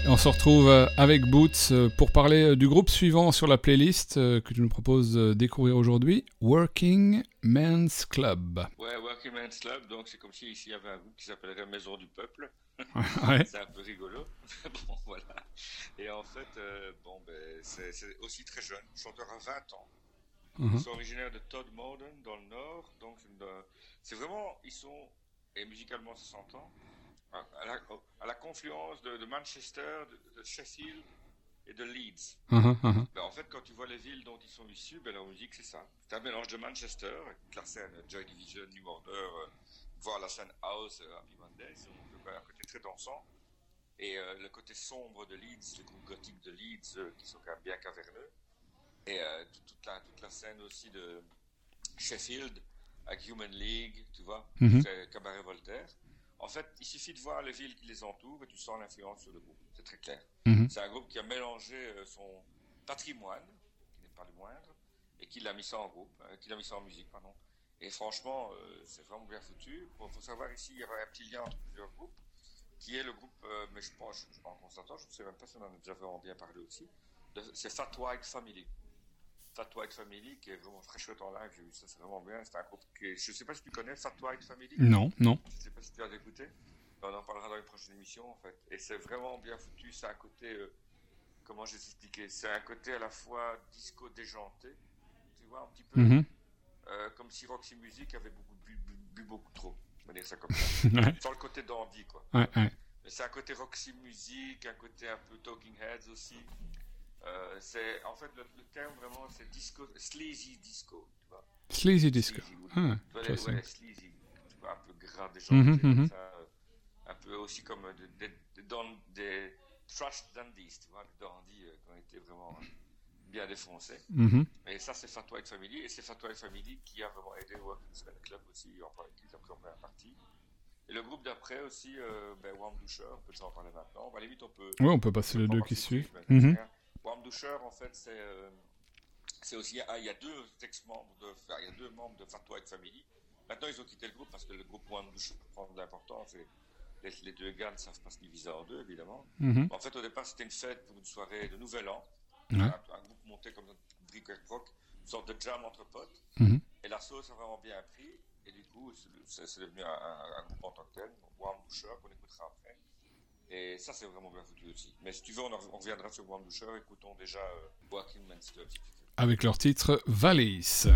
on se retrouve avec Boots pour parler du groupe suivant sur la playlist que tu nous proposes de découvrir aujourd'hui, Working Men's Club. Ouais, Working Men's Club, donc c'est comme si ici il y avait un groupe qui s'appellerait Maison du Peuple. Ouais. c'est un peu rigolo. bon, voilà. Et en fait, euh, bon, ben, c'est aussi très jeune, chanteur à 20 ans. Mhm. Ils sont originaires de Todd Morden dans le nord, donc c'est vraiment, ils sont, et musicalement ça s'entend, à, à la, confluence de, de Manchester, de, de Sheffield et de Leeds. Mhm, mhm. Ben, en fait, quand tu vois les villes dont ils sont issus, ben, leur musique c'est ça. C'est un mélange de Manchester, la scène Joy Division, New Order, euh, voire la scène House, euh, Happy Mondays, donc un côté très dansant. Et euh, le côté sombre de Leeds, le groupe gothique de Leeds, euh, qui sont quand même bien caverneux. Et euh, toute la, toute la scène aussi de Sheffield, avec Human League, tu vois, c'est Cabaret Voltaire. En fait, il suffit de voir les villes qui les entourent et tu sens l'influence sur le groupe. C'est très clair. Mhm. C'est un groupe qui a mélangé euh, son patrimoine, qui n'est pas le moindre, et qui l'a mis ça en groupe, euh, qui l'a mis ça en musique, pardon. Et franchement, euh, c'est vraiment bien foutu. Il faut savoir ici, il y aura un petit lien entre plusieurs groupes, qui est le groupe, euh, mais je pense, je- en constatant, je ne sais même pas si on en a déjà vraiment bien parlé aussi, c'est Fat White Family. Fat White Family, qui est vraiment très chouette en live, j'ai vu ça, c'est vraiment bien. C'est un groupe qui est- je ne sais pas si tu connais Fat White Family. Non, non. Je ne sais pas si tu as écouté. On en parlera dans une prochaine émission, en fait. Et c'est vraiment bien foutu. C'est un côté. euh, comment je vais t'expliquer? C'est un côté à la fois disco déjanté. Tu vois, un petit peu. Mhm. euh, comme si Roxy Music avait beaucoup bu, bu- bu beaucoup trop. On va dire ça comme ça. Ouais, Sans le côté dandy, quoi. ouais, ouais. Mais c'est un côté Roxy Music, un côté un peu Talking Heads aussi. Euh, c'est en fait le, le terme vraiment c'est disco sleazy disco tu vois Sleazy Disco. Sleazy, Ah, tu vois, les- ouais, sleazy tu vois un peu gras comme mhm. ça, euh, un peu aussi comme euh, des, des, des, des trash dandies tu vois des dandies euh, qui ont été vraiment bien défoncés Mhm. et ça c'est Fat White Family et c'est Fat White Family qui a vraiment aidé Working Span Club aussi enfin qui a pris en première partie et le groupe d'après aussi euh, ben, Warm Doucher on peut déjà en parler maintenant la limite on peut Ouais, on peut passer les on deux va qui suivent. Mhm. bien. Warm Doucher, en fait, c'est euh, aussi. ah, il y a deux ex-membres de. enfin, il y a deux membres de Fat White Family. Maintenant, ils ont quitté le groupe parce que le groupe Warm Doucher prend de l'importance et les, les deux gars ne savent pas se diviser en deux, évidemment. Mhm. En fait, au départ, c'était une fête pour une soirée de Nouvel An. Un, un groupe monté comme un brick rock, une sorte de jam entre potes. Mhm. Et la sauce a vraiment bien pris. Et du coup, c'est- devenu un, un- un groupe en tant que tel, Warm Doucher, qu'on écoutera après. Et ça, c'est vraiment bien foutu aussi. Mais si tu veux, on, en- reviendra sur Warm Doucher. Écoutons déjà euh, Walking Man's Club. si tu veux. Avec leur titre Valleys.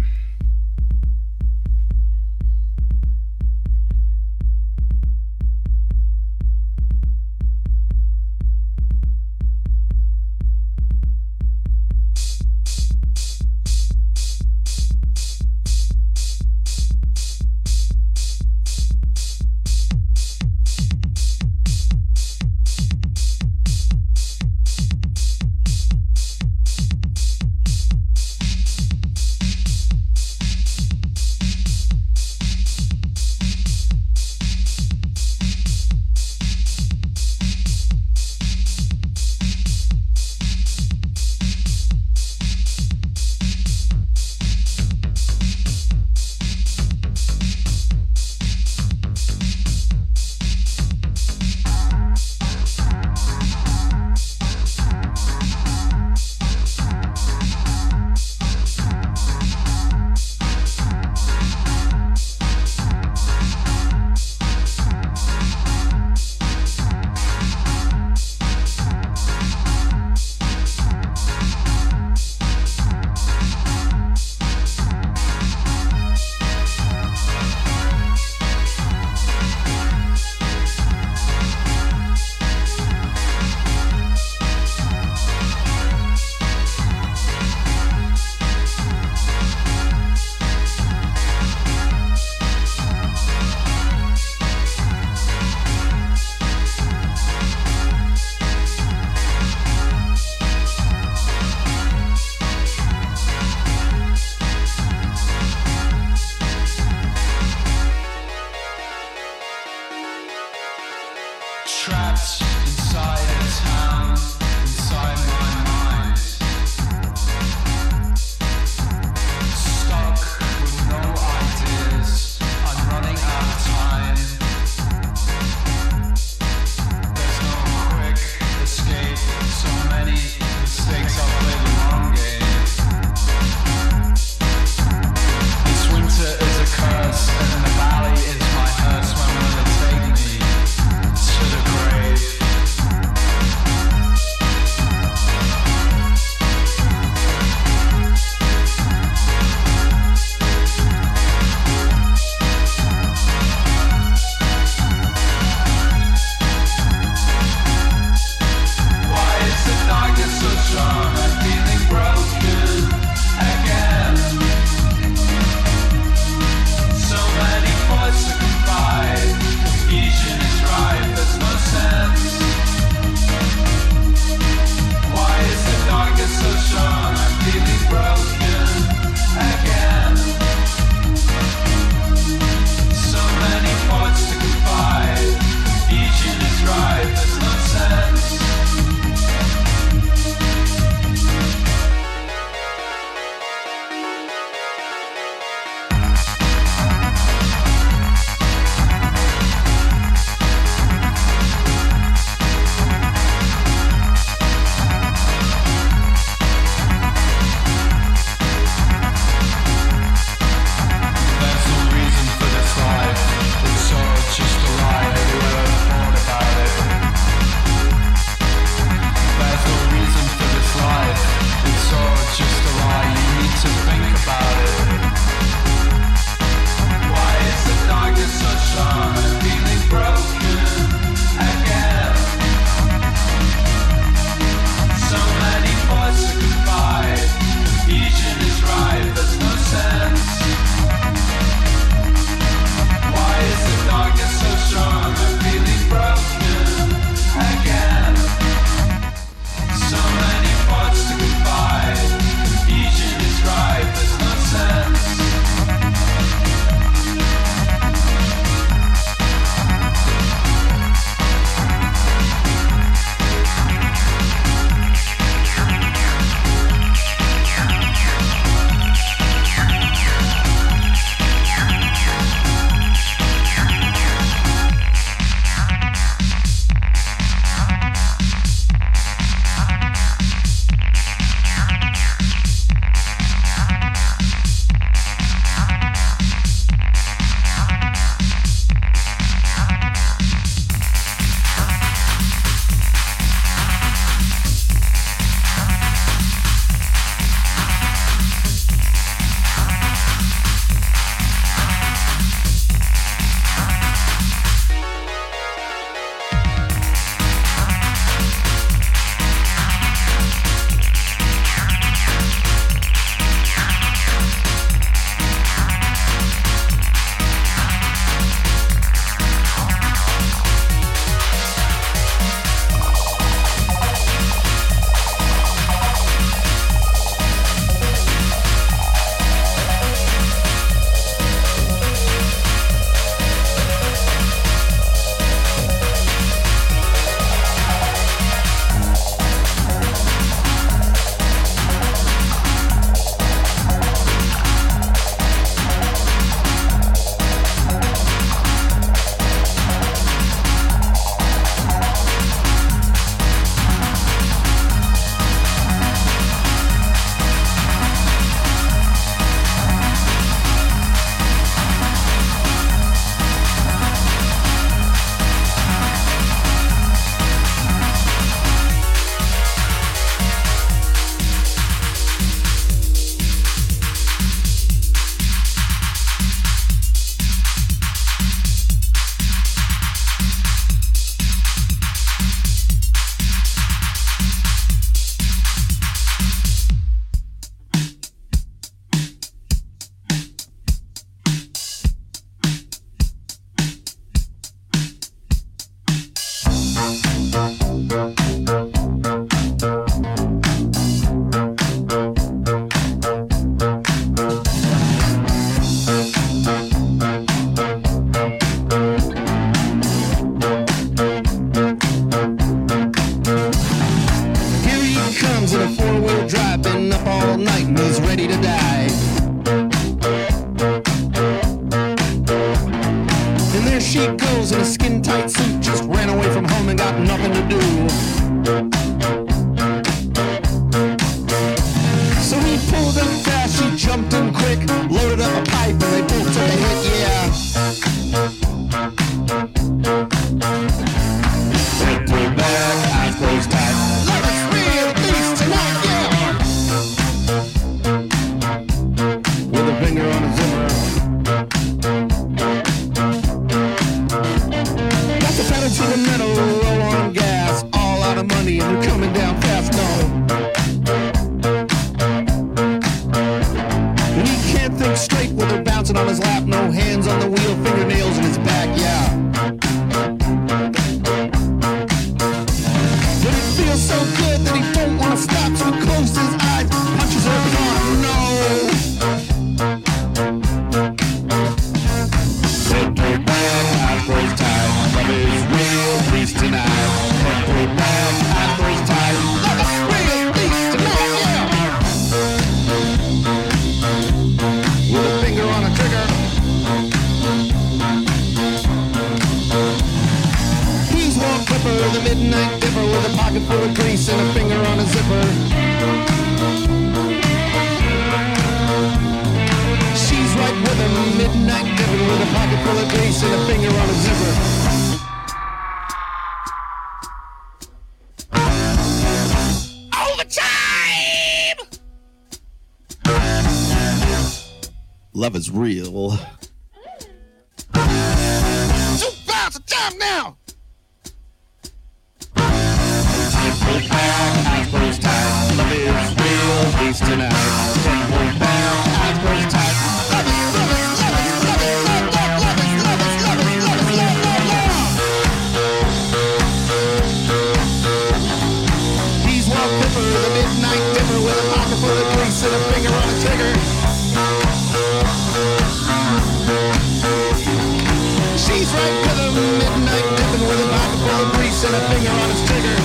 And a finger on his trigger.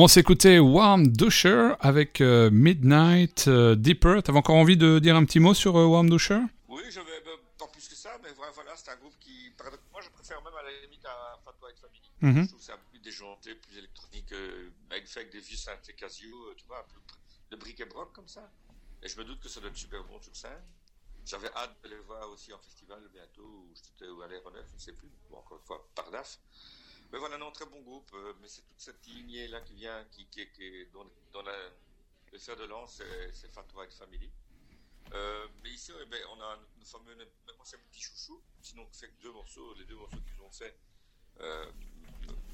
On s'écoutait Warm Dusher avec euh, Midnight euh, Deeper. T'avais encore envie de dire un petit mot sur euh, Warm Dusher? Oui, je vais euh, pas plus que ça, mais voilà, voilà, c'est un groupe qui. Moi, je préfère même à la limite à Fatwa White Family. Mhm. Je trouve que c'est un peu plus déjanté, plus électronique, euh, avec, avec des vieux synthés Casio, tu vois, un peu de bric et broc comme ça. Et je me doute que ça doit être super bon sur scène. J'avais hâte de les voir aussi en festival bientôt, ou j'étais à l'aéronef, je ne sais plus. Bon, encore une fois, par DAF. Mais voilà, non, très bon groupe. euh, mais c'est toute cette lignée-là qui vient, qui, qui, qui, dont, la, le fer de lance, c'est- c'est Fat White Family. Euh, mais ici, eh ben, on a nos fameux, moi c'est mon petit chouchou, sinon on fait que deux morceaux, les deux morceaux qu'ils ont fait euh,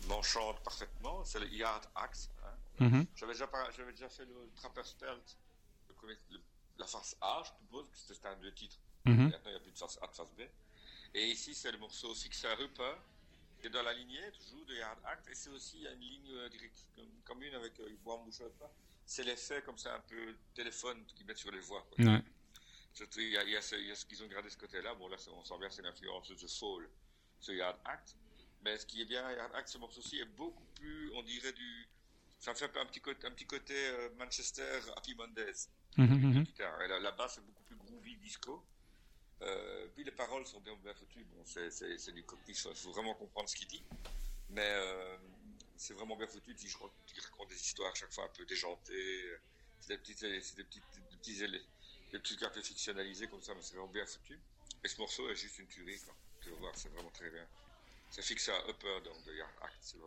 m'enchantent parfaitement, c'est le Yard Axe. hein. Mhm. J'avais déjà, fait le Trapper Spelt, la face A, je suppose que c'était un deux titres. Mhm. Maintenant, il n'y a plus de face A, de face B. Et ici, c'est le morceau Fixer Upper, qui est dans la lignée, toujours, de Yard Act. Et c'est aussi il y a une ligne euh, direct- com- commune avec euh, Warm Bouchard. C'est l'effet comme ça, un peu téléphone qu'ils mettent sur les voix. quoi. Ouais. Il y a, il y a ce, il y a ce qu'ils ont gardé ce côté-là. Bon, là, on sent bien, c'est l'influence de The Fall, ce Yard Act. Mais ce qui est bien, Yard Act, ce morceau-ci est beaucoup plus, on dirait, du. Ça me fait un, petit côté, un petit côté euh, Manchester Happy Mondays. Mhm, mhm. Guitare. Et la, la basse est beaucoup plus groovy, disco. Euh, puis les paroles sont bien, bien foutues. Bon, c'est, c'est, c'est du copies, il faut vraiment comprendre ce qu'il dit. Mais euh, c'est vraiment bien foutu. Il raconte, il raconte des histoires à chaque fois un peu déjantées. C'est des petites, c'est des petites, des petits, des trucs un peu fictionnalisés comme ça, mais c'est vraiment bien foutu. Et ce morceau est juste une tuerie, quoi. Tu vas voir, c'est vraiment très bien. C'est fixé à Upper, donc de Yard Act, c'est,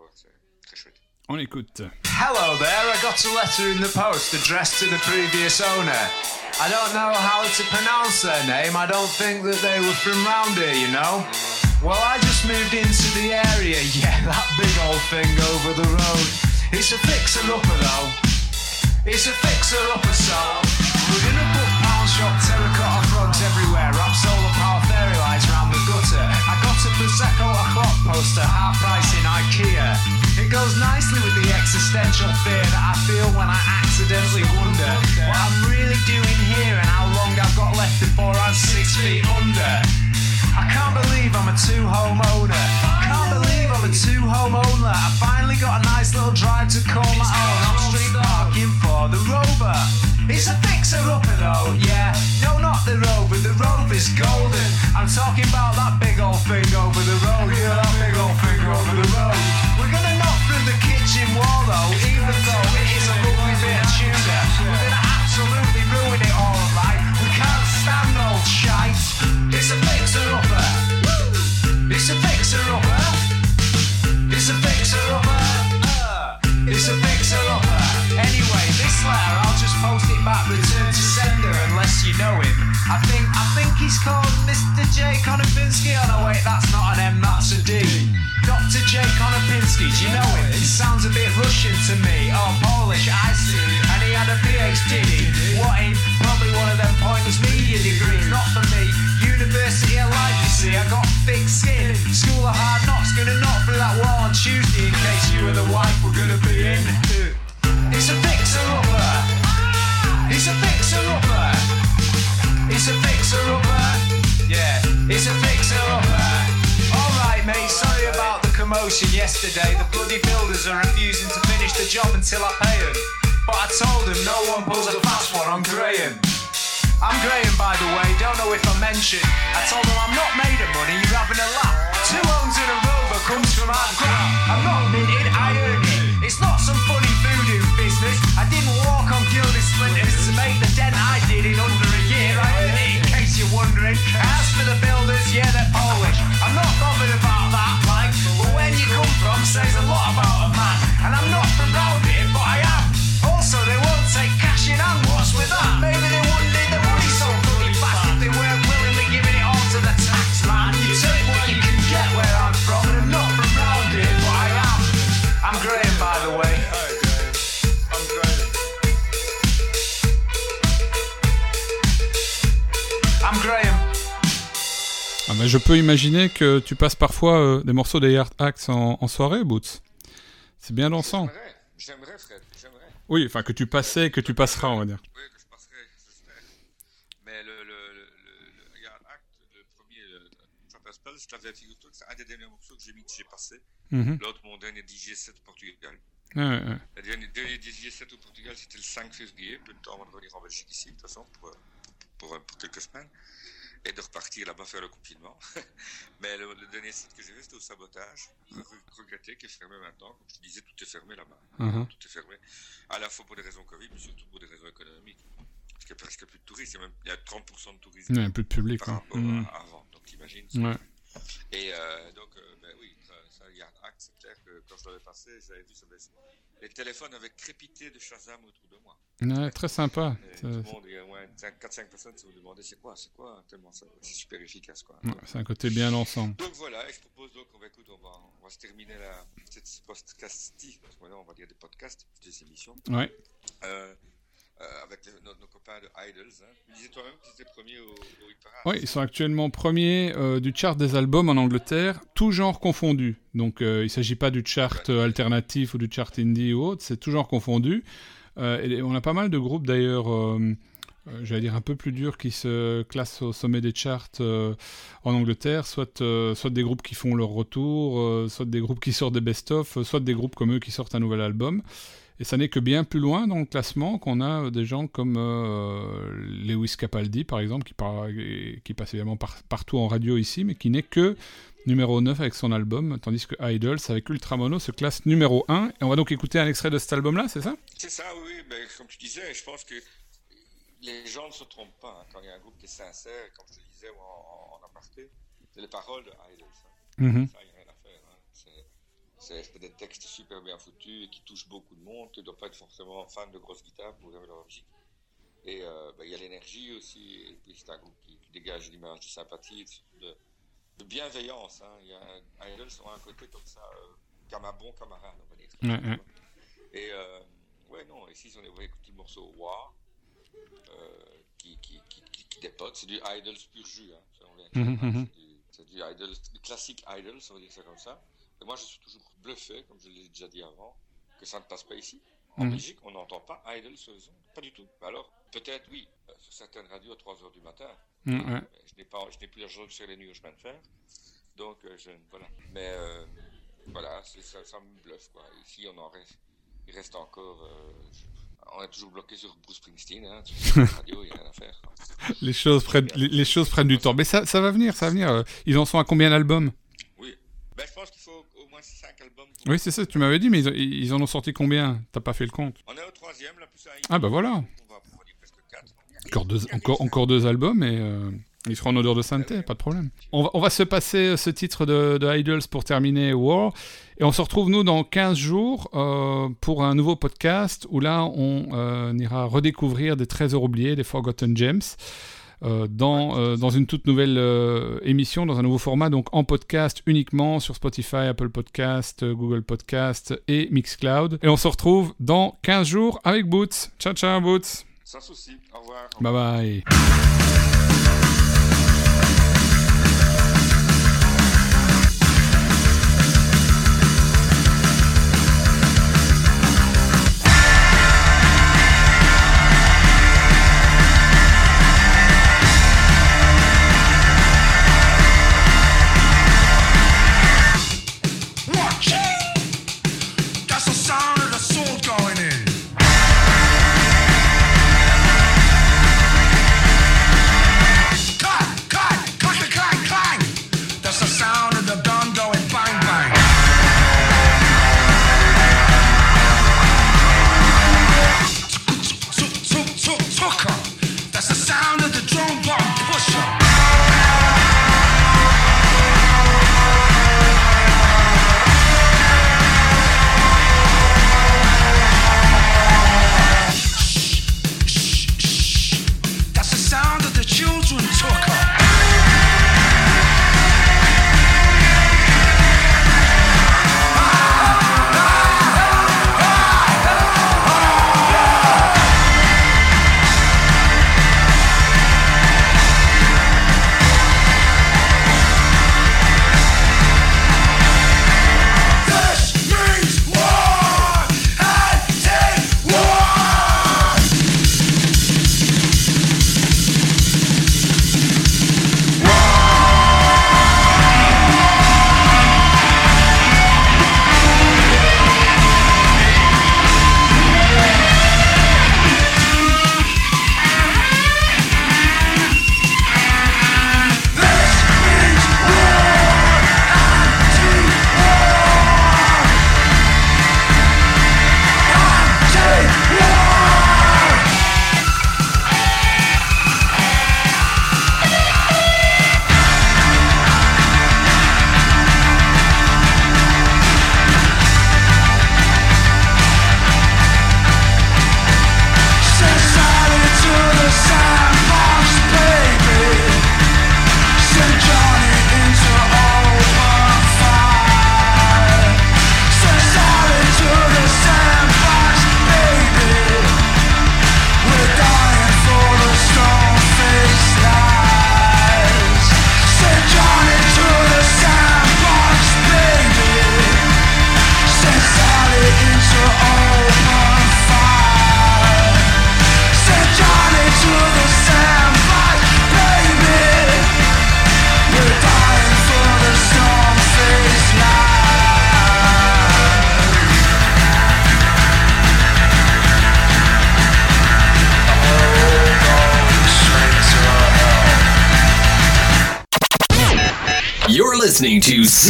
très chouette. On écoute. Hello there, I got a letter in the post addressed to the previous owner. I don't know how to pronounce their name, I don't think that they were from round here, you know. Well, I just moved into the area, yeah, that big old thing over the road. It's a fixer-upper though. It's a fixer-upper so. Within a book pound shop, terracotta frogs everywhere, wrap solar power fairy lights round the gutter. I got a Prosecco o'clock poster, half price in IKEA. It goes nicely with the existential fear that I feel when I accidentally wonder what I'm really doing here and how long I've got left before I'm six feet under. I can't believe I'm a two home owner. Can't believe I'm a two home owner. I finally got a nice little drive to call my own. I'm street parking for the rover. It's a fixer upper though, yeah. No, not the rover is golden. I'm talking about that big old thing over the road. Yeah, that big old thing over the road. We're gonna knock through the kitchen wall though, even though it is a lovely bit of tuna. We're gonna absolutely ruin it all, right? We can't stand old shite. It's a fixer upper. It's a fixer upper. Uh, it's a fixer upper. It's a fixer I think, I think he's called Mr. J. Konopinski. Oh no, wait, that's not an M, that's a D. Dr. J. Konopinski, do you know him? It sounds a bit Russian to me. Oh, Polish, I see. And he had a PhD. What in? Probably one of them pointless media degrees. Not for me. University of life, you see. I got thick skin. School of hard knocks, gonna knock through that wall on Tuesday in case you and the wife were gonna be in. It's a fixer-upper. It's a fixer-upper. It's a fixer upper. Yeah, it's a fixer upper. Alright, mate, sorry about the commotion yesterday. The bloody builders are refusing to finish the job until I pay them. But I told them no one pulls a fast one on Graham. I'm Graham, by the way, don't know if I mentioned. I told them I'm not made of money, you're having a laugh. Two owns in a rover comes from our ground. I'm not minted, I earned it. It's not some funny voodoo business. I didn't walk on gilded splinters to make the dent I did in 100 Bah, je peux imaginer que tu passes parfois euh, des morceaux des Hard Acts en, en soirée, Boots. C'est bien dansant. J'aimerais, j'aimerais, Fred, j'aimerais. Oui, enfin que tu passais, que tu passeras, on va dire. Oui, que je passerai, j'espère. Mais le, le, le, le, Yard Act, le premier, le Trapper Spell, je t'avais figure-toi que c'est un des derniers morceaux que j'ai mis, que j'ai passé, Mhm. lors de mon dernier DJ7 au Portugal. Ouais, ouais. Le dernier, dernier DJ7 au Portugal, c'était le 5 février, peu de temps avant de revenir en Belgique ici, de toute façon, pour, euh, pour, pour, pour quelques semaines, et de repartir là-bas faire le confinement. Mais le, le dernier site que j'ai fait, c'était au sabotage. Re- regretté, qui est fermé maintenant. Comme je te disais, tout est fermé là-bas. Mhm. Tout est fermé. À la fois pour des raisons Covid, mais surtout pour des raisons économiques. Parce qu'il n'y a presque plus de touristes. Il y a, même, il y a 30% de tourisme Il y a plus de public, par rapport Mhm. à avant. Donc t'imagines. Ouais. Et euh, donc, euh, ben oui, Act, c'est clair que quand je l'avais passé, j'avais vu, ça avait- les téléphones avaient crépité de Shazam autour de moi. Ouais, très sympa. Et tout le monde, il y a au moins 4-5 personnes qui se demandaient c'est quoi, c'est quoi, tellement ça, c'est super efficace quoi. ouais, C'est un côté bien dansant. Donc voilà, et je propose donc, on va, écoute, on va, on va se terminer la, cette podcastie, parce que maintenant on va dire des podcasts, des émissions, Ouais. euh, euh, avec les- nos, nos copains de Idols. Hein. Tu disais toi-même qu'ils étaient premiers au, au hit parade. Oui, ils sont actuellement premiers euh, du chart des albums en Angleterre, tout genre confondu. Donc euh, il ne s'agit pas du chart alternatif ou du chart indie ou autre, c'est tout genre confondu. Et on a pas mal de groupes d'ailleurs, j'allais dire un peu plus durs, qui se classent au sommet des charts euh, en Angleterre, soit, euh, soit des groupes qui font leur retour, euh, soit des groupes qui sortent des best-of, soit des groupes comme eux qui sortent un nouvel album. Et ça n'est que bien plus loin dans le classement qu'on a euh, des gens comme euh, Lewis Capaldi, par exemple, qui, par- qui passe évidemment par- partout en radio ici, mais qui n'est que numéro 9 avec son album, tandis que Idols, avec Ultramono, se classe numéro 1. Et on va donc écouter un extrait de cet album-là, c'est ça? C'est ça, oui, mais comme tu disais, je pense que les gens ne se trompent pas. hein. Quand il y a un groupe qui est sincère, comme je te disais en, en, aparté, c'est les paroles de Idols. hein. Mhm. Ça, il n'y a rien à faire. hein. C'est- C'est des textes super bien foutus et qui touchent beaucoup de monde. Tu ne dois pas être forcément fan de grosses guitares pour aimer leur musique. Et euh, bah, il y a l'énergie aussi. Et puis c'est un groupe qui, qui dégage une image de sympathie, de, de bienveillance. Hein. Il y a un, Idols ont un côté comme ça, euh, comme un bon camarade, on va dire. Et euh, ouais, non, ici on va écouter le morceau War, euh, qui, qui, qui, qui, qui dépote. C'est du Idols pur jus. Hein. Hein. mhm. C'est du- du Idols, du classique Idols, on va dire ça comme ça. Et moi je suis toujours bluffé, comme je l'ai déjà dit avant, que ça ne passe pas ici. En Mhm. Belgique, on n'entend pas Idols sur les ondes. Pas du tout. Alors, peut-être oui, euh, sur certaines radios à 3h du matin. Ouais. Euh, Je n'ai pas, je n'ai plus l'argent sur les nuits au chemin de fer. Donc, euh, je, voilà. Mais euh, voilà, ça, ça me bluffe, quoi. Ici, on en reste, il reste encore. je- on est toujours bloqué sur Bruce Springsteen, hein. Sur la radio, il n'y a rien à faire. Les, choses prennent, les, les choses prennent du temps. Mais ça, ça va venir, ça va venir. Ils en sont à combien d'albums? Oui. Ben, je pense moins 5 albums. pour- Oui, c'est ça, tu m'avais dit, mais ils, ils en ont sorti combien? T'as pas fait le compte On est au troisième, là, plus un Ah bah voilà. On va, on va dire presque 4. Encore deux, encore, encore deux albums et, euh, Il sera en odeur de sainteté, pas de problème. On va, on va se passer ce titre de, de Idols pour terminer War. Et on se retrouve, nous, dans 15 jours euh, pour un nouveau podcast où là, on euh, ira redécouvrir des trésors oubliés, des Forgotten Gems. Euh, dans, euh, dans une toute nouvelle euh, émission, dans un nouveau format, donc en podcast uniquement sur Spotify, Apple Podcast, Google Podcast et Mixcloud. Et on se retrouve dans 15 jours avec Boots. Ciao, ciao, Boots. Sans souci. Au revoir. Bye bye.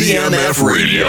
BMF Radio.